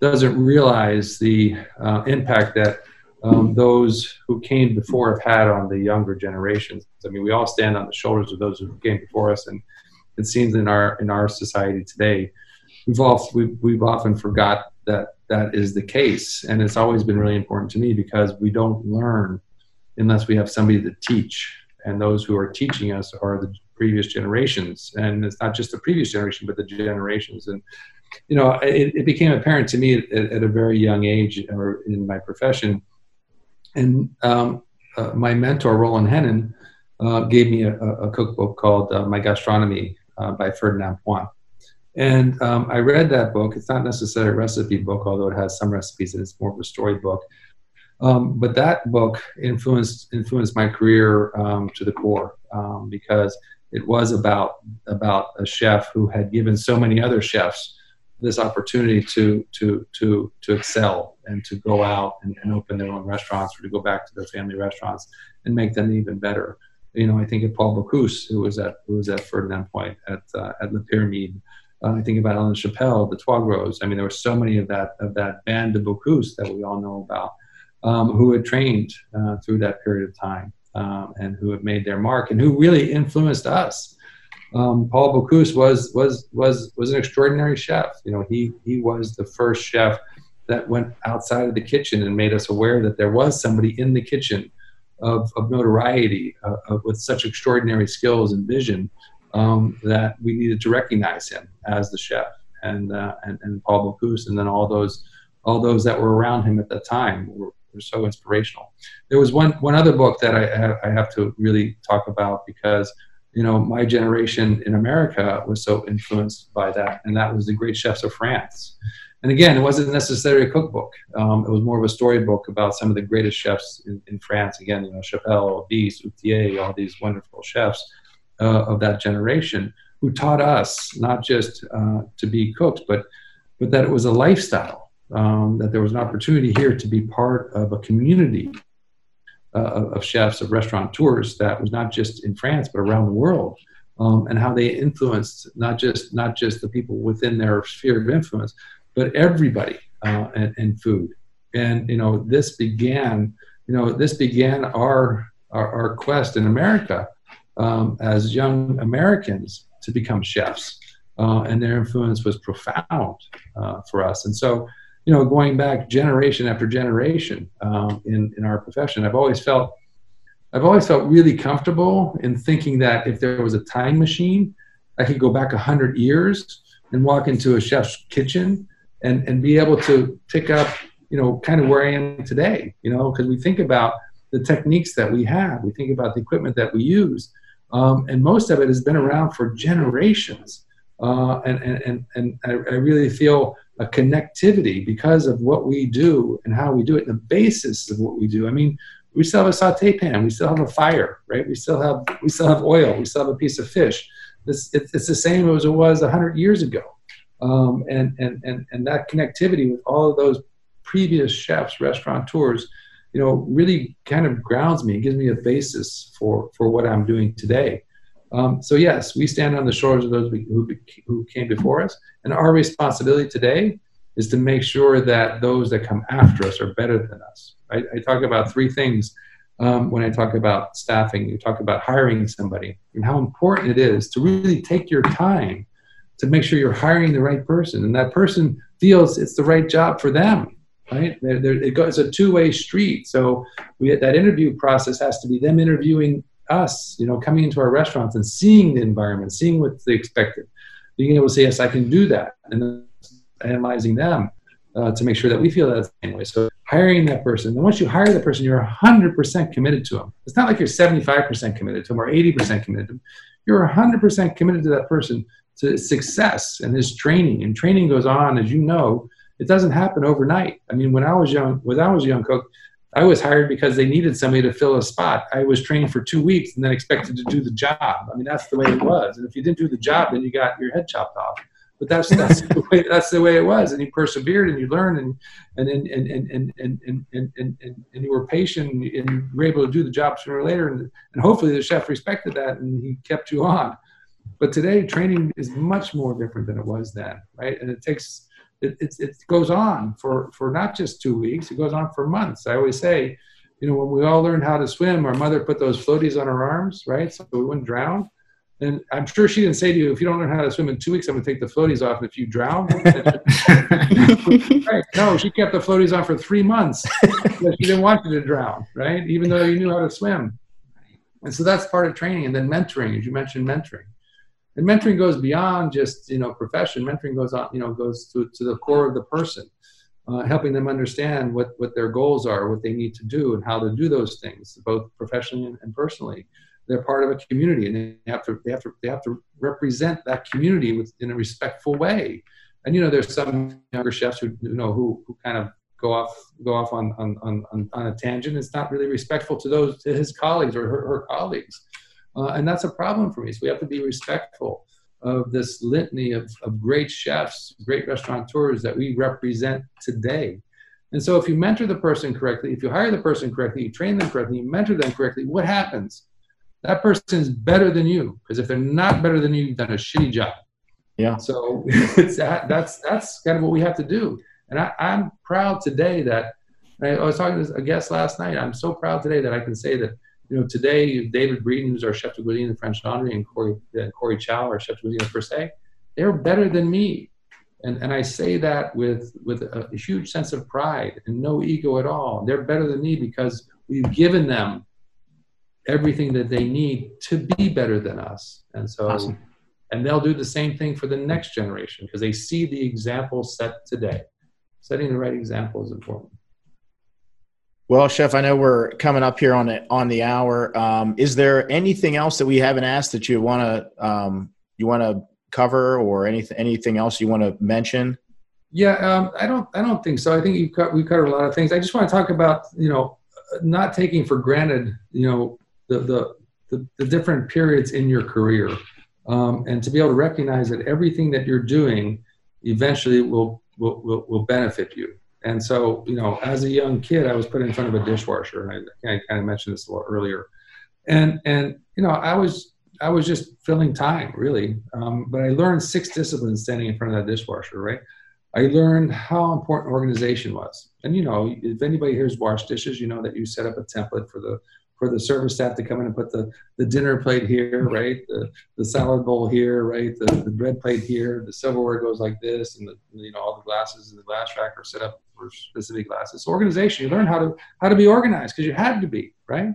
doesn't realize the uh, impact that um, those who came before have had on the younger generations. I mean, we all stand on the shoulders of those who came before us, and it seems in our in our society today, we've all we've, we've often forgot that that is the case, and it's always been really important to me because we don't learn unless we have somebody to teach, and those who are teaching us are the previous generations, and it's not just the previous generation, but the generations, and you know, it, it became apparent to me at, at a very young age, or in my profession, and um, uh, my mentor Roland Henin uh, gave me a, a cookbook called uh, My Gastronomy uh, by Ferdinand Point. And um, I read that book. It's not necessarily a recipe book, although it has some recipes and it's more of a story storybook. Um, but that book influenced influenced my career um, to the core um, because it was about about a chef who had given so many other chefs this opportunity to to to to excel and to go out and, and open their own restaurants or to go back to their family restaurants and make them even better. You know, I think of Paul Bocuse, who was at who was at Ferdinand Point at uh, at La Pyramide. Uh, I think about Alain Chapel, the Troisgros. I mean, there were so many of that of that band of Bocuse that we all know about, um, who had trained uh, through that period of time um, and who have made their mark and who really influenced us. Um, Paul Bocuse was was was was an extraordinary chef. You know, he he was the first chef that went outside of the kitchen and made us aware that there was somebody in the kitchen of, of notoriety, uh, of, with such extraordinary skills and vision um, that we needed to recognize him as the chef and, uh, and, and Paul Bocuse and then all those, all those that were around him at that time were, were so inspirational. There was one, one other book that I I have to really talk about because, you know, my generation in America was so influenced by that, and that was the Great Chefs of France. And again, it wasn't necessarily a cookbook. Um, it was more of a storybook about some of the greatest chefs in, in France. Again, you know, Chapel, Bise, Outhier, all these wonderful chefs uh, of that generation who taught us not just uh, to be cooks, but but that it was a lifestyle. Um, that there was an opportunity here to be part of a community uh, of, chefs, of restaurateurs that was not just in France but around the world, um, and how they influenced not just not just the people within their sphere of influence, but everybody uh, in food. And you know, this began. You know, this began our our, our quest in America um, as young Americans to become chefs, uh, and their influence was profound uh, for us. And so, you know, going back generation after generation um, in in our profession, I've always felt I've always felt really comfortable in thinking that if there was a time machine, I could go back hundred years and walk into a chef's kitchen and and be able to pick up, you know, kind of where I am today. You know, because we think about the techniques that we have, we think about the equipment that we use, um, and most of it has been around for generations. Uh, and and and, I, I really feel a connectivity because of what we do and how we do it, the basis of what we do. I mean, we still have a saute pan, we still have a fire, right? We still have we still have oil, we still have a piece of fish. It's, it's the same as it was hundred years ago, um, and and and and that connectivity with all of those previous chefs, restaurateurs, you know, really kind of grounds me, gives me a basis for for what I'm doing today. Um, so yes, we stand on the shoulders of those who, who came before us, and our responsibility today is to make sure that those that come after us are better than us. I, I talk about three things um, when I talk about staffing. You talk about hiring somebody and how important it is to really take your time to make sure you're hiring the right person and that person feels it's the right job for them right they're, they're, it goes, it's a two-way street so we that interview process has to be them interviewing us you know coming into our restaurants and seeing the environment seeing what they expected being able to say yes i can do that and analyzing them uh, to make sure that we feel that same way so hiring that person and once you hire the person you're 100% committed to them it's not like you're 75% committed to them or 80% committed to them you're 100% committed to that person to success and his training. And training goes on, as you know, it doesn't happen overnight. I mean, when I was young, when I was a young cook, I was hired because they needed somebody to fill a spot. I was trained for two weeks and then expected to do the job. I mean, that's the way it was. And if you didn't do the job, then you got your head chopped off. But that's that's the way that's the way it was. And you persevered and you learned and and and and and and and and, and, and, and you were patient and you were able to do the job sooner or later. And, and hopefully the chef respected that and he kept you on. But today, training is much more different than it was then, right? And it takes it, it, it goes on for, for not just two weeks, it goes on for months. I always say, you know, when we all learned how to swim, our mother put those floaties on our arms, right? So we wouldn't drown. And I'm sure she didn't say to you, if you don't learn how to swim in two weeks, I'm going to take the floaties off. If you drown, right? No, she kept the floaties on for three months she didn't want you to drown, right? Even though you knew how to swim. And so that's part of training. And then mentoring, as you mentioned, mentoring and mentoring goes beyond just you know profession. Mentoring goes on you know goes to, to the core of the person uh, helping them understand what what their goals are what they need to do and how to do those things both professionally and, personally. They're part of a community and they have to they have to they have to represent that community with, in a respectful way. And you know there's some younger chefs who you know who, who kind of go off go off on on, on, on a tangent. It's not really respectful to those to his colleagues or her, her colleagues uh, and that's a problem for me. So we have to be respectful of this litany of, of great chefs, great restaurateurs that we represent today. And so if you mentor the person correctly, if you hire the person correctly, you train them correctly, you mentor them correctly, what happens? That person is better than you. Because if they're not better than you, you've done a shitty job. Yeah. So it's that, that's that's kind of what we have to do. And I, I'm proud today that I was talking to a guest last night. I'm so proud today that I can say that you know, today David Breeden, who's our chef de cuisine in French Laundry, and Corey, uh, Corey Chow, our chef de cuisine per se, they're better than me. And, and I say that with, with a, huge sense of pride and no ego at all. They're better than me because we've given them everything that they need to be better than us. And so, awesome. and they'll do the same thing for the next generation because they see the example set today. Setting the right example is important. Well, Chef, I know we're coming up here on it on the hour. Um, is there anything else that we haven't asked that you want to um, you want to cover, or anything anything else you want to mention? Yeah, um, I don't I don't think so. I think you cut, we covered a lot of things. I just want to talk about you know not taking for granted you know the the the, the different periods in your career, um, and to be able to recognize that everything that you're doing eventually will will, will, will benefit you. And so, you know, as a young kid, I was put in front of a dishwasher, and I, I kind of mentioned this a little earlier. And and you know, I was I was just filling time, really. Um, but I learned six disciplines standing in front of that dishwasher, right? I learned how important organization was. And you know, if anybody here's wash dishes, you know that you set up a template for the for the service staff to come in and put the, the dinner plate here, right? The, the salad bowl here, right? The, the bread plate here. The silverware goes like this, and the you know all the glasses in the glass rack are set up for specific classes. So organization, you learn how to how to be organized because you had to be, right?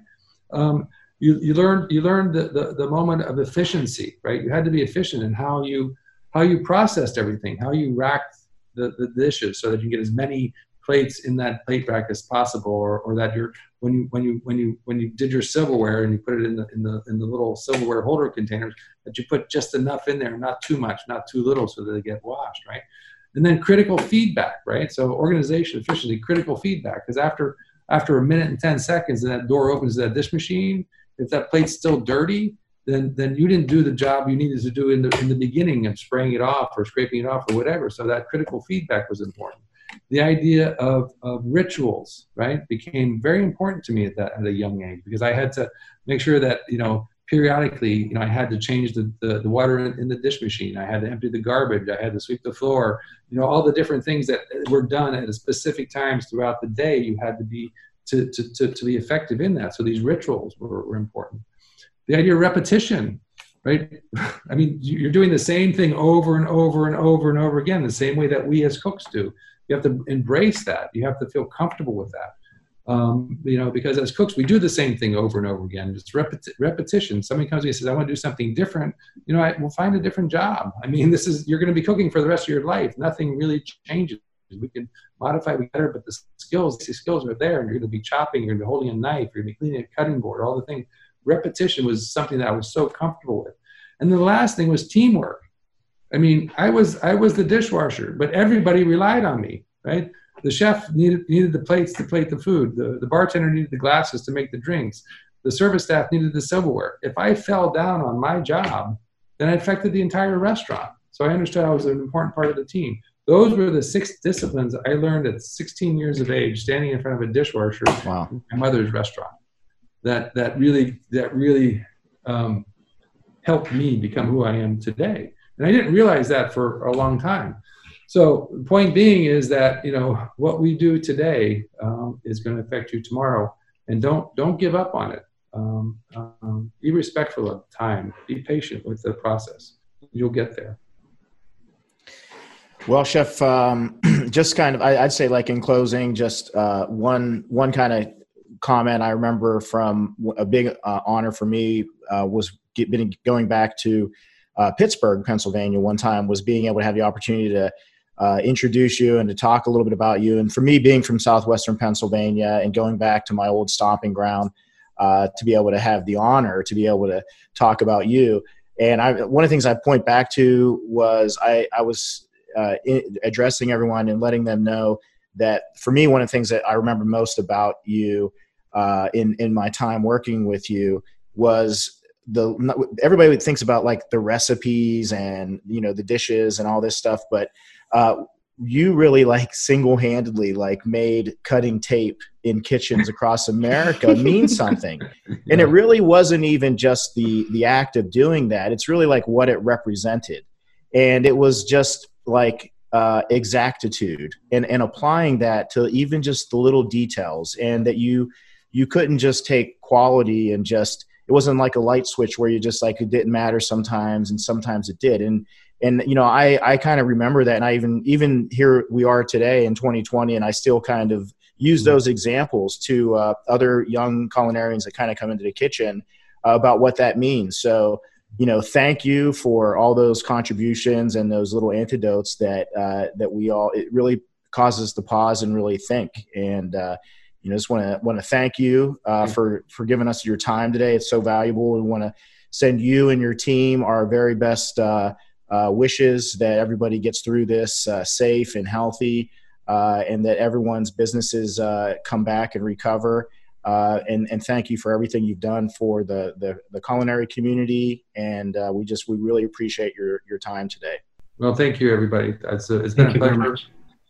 Um, you you learn you learn the, the the moment of efficiency, right? You had to be efficient in how you how you processed everything, how you racked the, the dishes so that you get as many plates in that plate rack as possible, or, or that you're when you when you when you when you did your silverware and you put it in the in the in the little silverware holder containers, that you put just enough in there, not too much, not too little, so that they get washed, right? And then critical feedback, right? So organization efficiency, critical feedback, because after after a minute and ten seconds, and that door opens to that dish machine, if that plate's still dirty, then then you didn't do the job you needed to do in the in the beginning of spraying it off or scraping it off or whatever. So that critical feedback was important the idea of, of rituals, right, became very important to me at that at a young age because I had to make sure that you know periodically, you know, I had to change the, the, the water in, the dish machine. I had to empty the garbage. I had to sweep the floor. You know, all the different things that were done at specific times throughout the day. You had to be to, to, to, to be effective in that. So these rituals were, were important. The idea of repetition. right? I mean, you're doing the same thing over and over and over and over again, the same way that we as cooks do. You have to embrace that. You have to feel comfortable with that. Um, you know, because as cooks, we do the same thing over and over again. It's repeti- repetition. Somebody comes to me and says, I want to do something different. You know, I will find a different job. I mean, this is, you're going to be cooking for the rest of your life. Nothing really changes. We can modify better, but the skills, the skills are there. And you're going to be chopping, you're going to be holding a knife, you're going to be cleaning a cutting board, all the things. Repetition was something that I was so comfortable with. And the last thing was teamwork. I mean, I was I was the dishwasher, but everybody relied on me, right? The chef needed needed the plates to plate the food. The, the bartender needed the glasses to make the drinks. The service staff needed the silverware. If I fell down on my job, then it affected the entire restaurant. So I understood I was an important part of the team. Those were the six disciplines I learned at 16 years of age, standing in front of a dishwasher Wow. in my mother's restaurant. That that really that really um, helped me become who I am today. And I didn't realize that for a long time. So the point being is that you know what we do today um, is going to affect you tomorrow, and don't don't give up on it. Um, um, be respectful of time. Be patient with the process. You'll get there. Well, Chef, um, just kind of, I, would say, like in closing, just uh, one one kind of comment I remember from a big uh, honor for me uh, was get, been going back to uh, Pittsburgh, Pennsylvania, one time was being able to have the opportunity to uh, introduce you and to talk a little bit about you. And for me, being from southwestern Pennsylvania and going back to my old stomping ground, uh, to be able to have the honor to be able to talk about you. And I, one of the things I point back to was I, I was uh, in, addressing everyone and letting them know that for me, one of the things that I remember most about you uh, in in my time working with you was the everybody thinks about like the recipes and you know the dishes and all this stuff but uh, you really like single-handedly like made cutting tape in kitchens across america mean something. And it really wasn't even just the the act of doing that. It's really like what it represented. And it was just like uh, exactitude and and applying that to even just the little details and that you you couldn't just take quality and just it wasn't like a light switch where you just like it didn't matter sometimes and sometimes it did. And and you know i i kind of remember that and i even even here we are today in 2020 and i still kind of use mm-hmm. those examples to uh, other young culinarians that kind of come into the kitchen uh, about what that means. So you know thank you for all those contributions and those little antidotes that uh, that we all it really causes to pause and really think. And uh, you know, just want to want to thank you uh, for for giving us your time today. It's so valuable. We want to send you and your team our very best uh, uh, wishes that everybody gets through this uh, safe and healthy, uh, and that everyone's businesses uh, come back and recover. and and thank you for everything you've done for the the, the culinary community. And we just we really appreciate your your time today. Well, thank you, everybody. It's, it's been a pleasure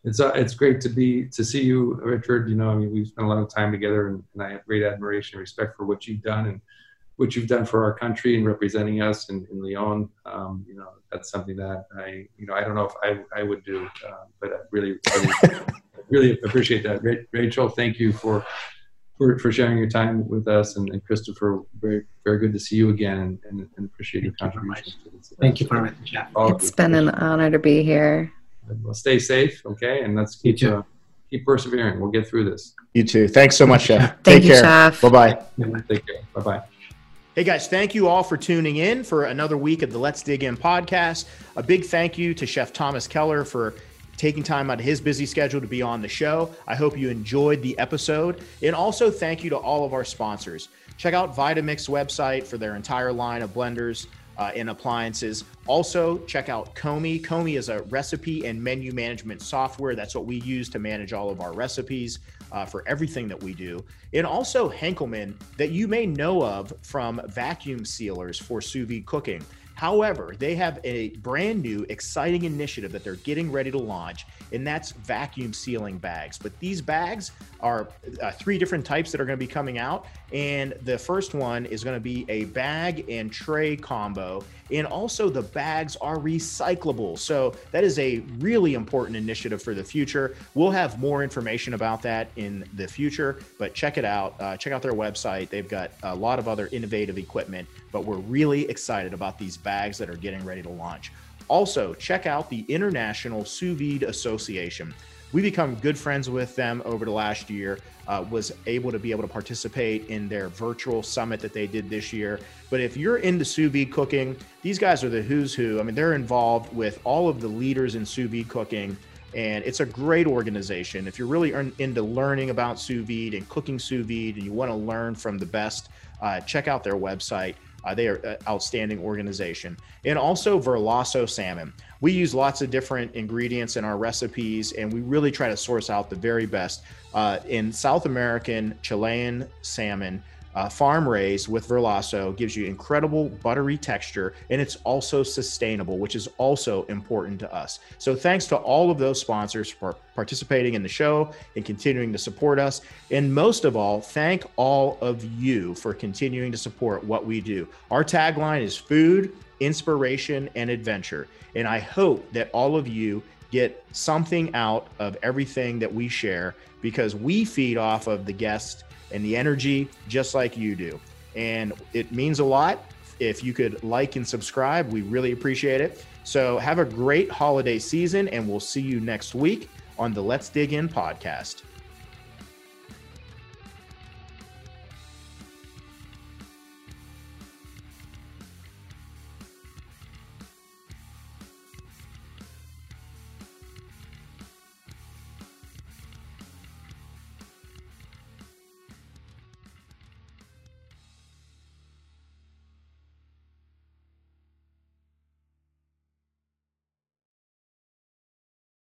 it's uh, it's great to be to see you, Richard. You know, I mean, we've spent a lot of time together, and, and I have great admiration and respect for what you've done and what you've done for our country and representing us in, in Lyon. Um, you know, that's something that I, you know, I don't know if I, I would do, uh, but I really, really, really appreciate that. Rachel, thank you for, for, for sharing your time with us. And, and Christopher, very, very good to see you again and, and, and appreciate thank your contribution. You thank you for everything, Jeff. It's been an honor to be here. Well, stay safe, okay? And let's keep uh, keep persevering. We'll get through this. You too. Thanks so much, Chef. Thank Take you, care. Chef. Bye bye. Take care. Bye bye. Hey guys, thank you all for tuning in for another week of the Let's Dig In podcast. A big thank you to Chef Thomas Keller for taking time out of his busy schedule to be on the show. I hope you enjoyed the episode. And also thank you to all of our sponsors. Check out Vitamix website for their entire line of blenders uh, and appliances. Also, check out Komi. Komi is a recipe and menu management software. That's what we use to manage all of our recipes uh, for everything that we do. And also Henkelman, that you may know of from vacuum sealers for sous vide cooking. However, they have a brand new, exciting initiative that they're getting ready to launch, and that's vacuum sealing bags. But these bags are uh, three different types that are going to be coming out. And the first one is going to be a bag and tray combo. And also, the bags are recyclable. So, that is a really important initiative for the future. We'll have more information about that in the future, but check it out. Uh, check out their website. They've got a lot of other innovative equipment, but we're really excited about these bags that are getting ready to launch. Also, check out the International Sous Vide Association we become good friends with them over the last year. Uh, was able to be able to participate in their virtual summit that they did this year. But if you're into sous vide cooking, these guys are the who's who. I mean, they're involved with all of the leaders in sous vide cooking. And it's a great organization. If you're really into learning about sous vide and cooking sous vide and you want to learn from the best, uh, check out their website. Uh, they are an outstanding organization. And also Verlasso Salmon. We use lots of different ingredients in our recipes, and we really try to source out the very best. Uh, in South American Chilean salmon, uh, farm raised with Verlasso gives you incredible buttery texture and it's also sustainable, which is also important to us. So, thanks to all of those sponsors for participating in the show and continuing to support us. And most of all, thank all of you for continuing to support what we do. Our tagline is food, inspiration, and adventure. And I hope that all of you get something out of everything that we share because we feed off of the guests and the energy just like you do. And it means a lot. If you could like and subscribe, we really appreciate it. So have a great holiday season, and we'll see you next week on the Let's Dig In podcast.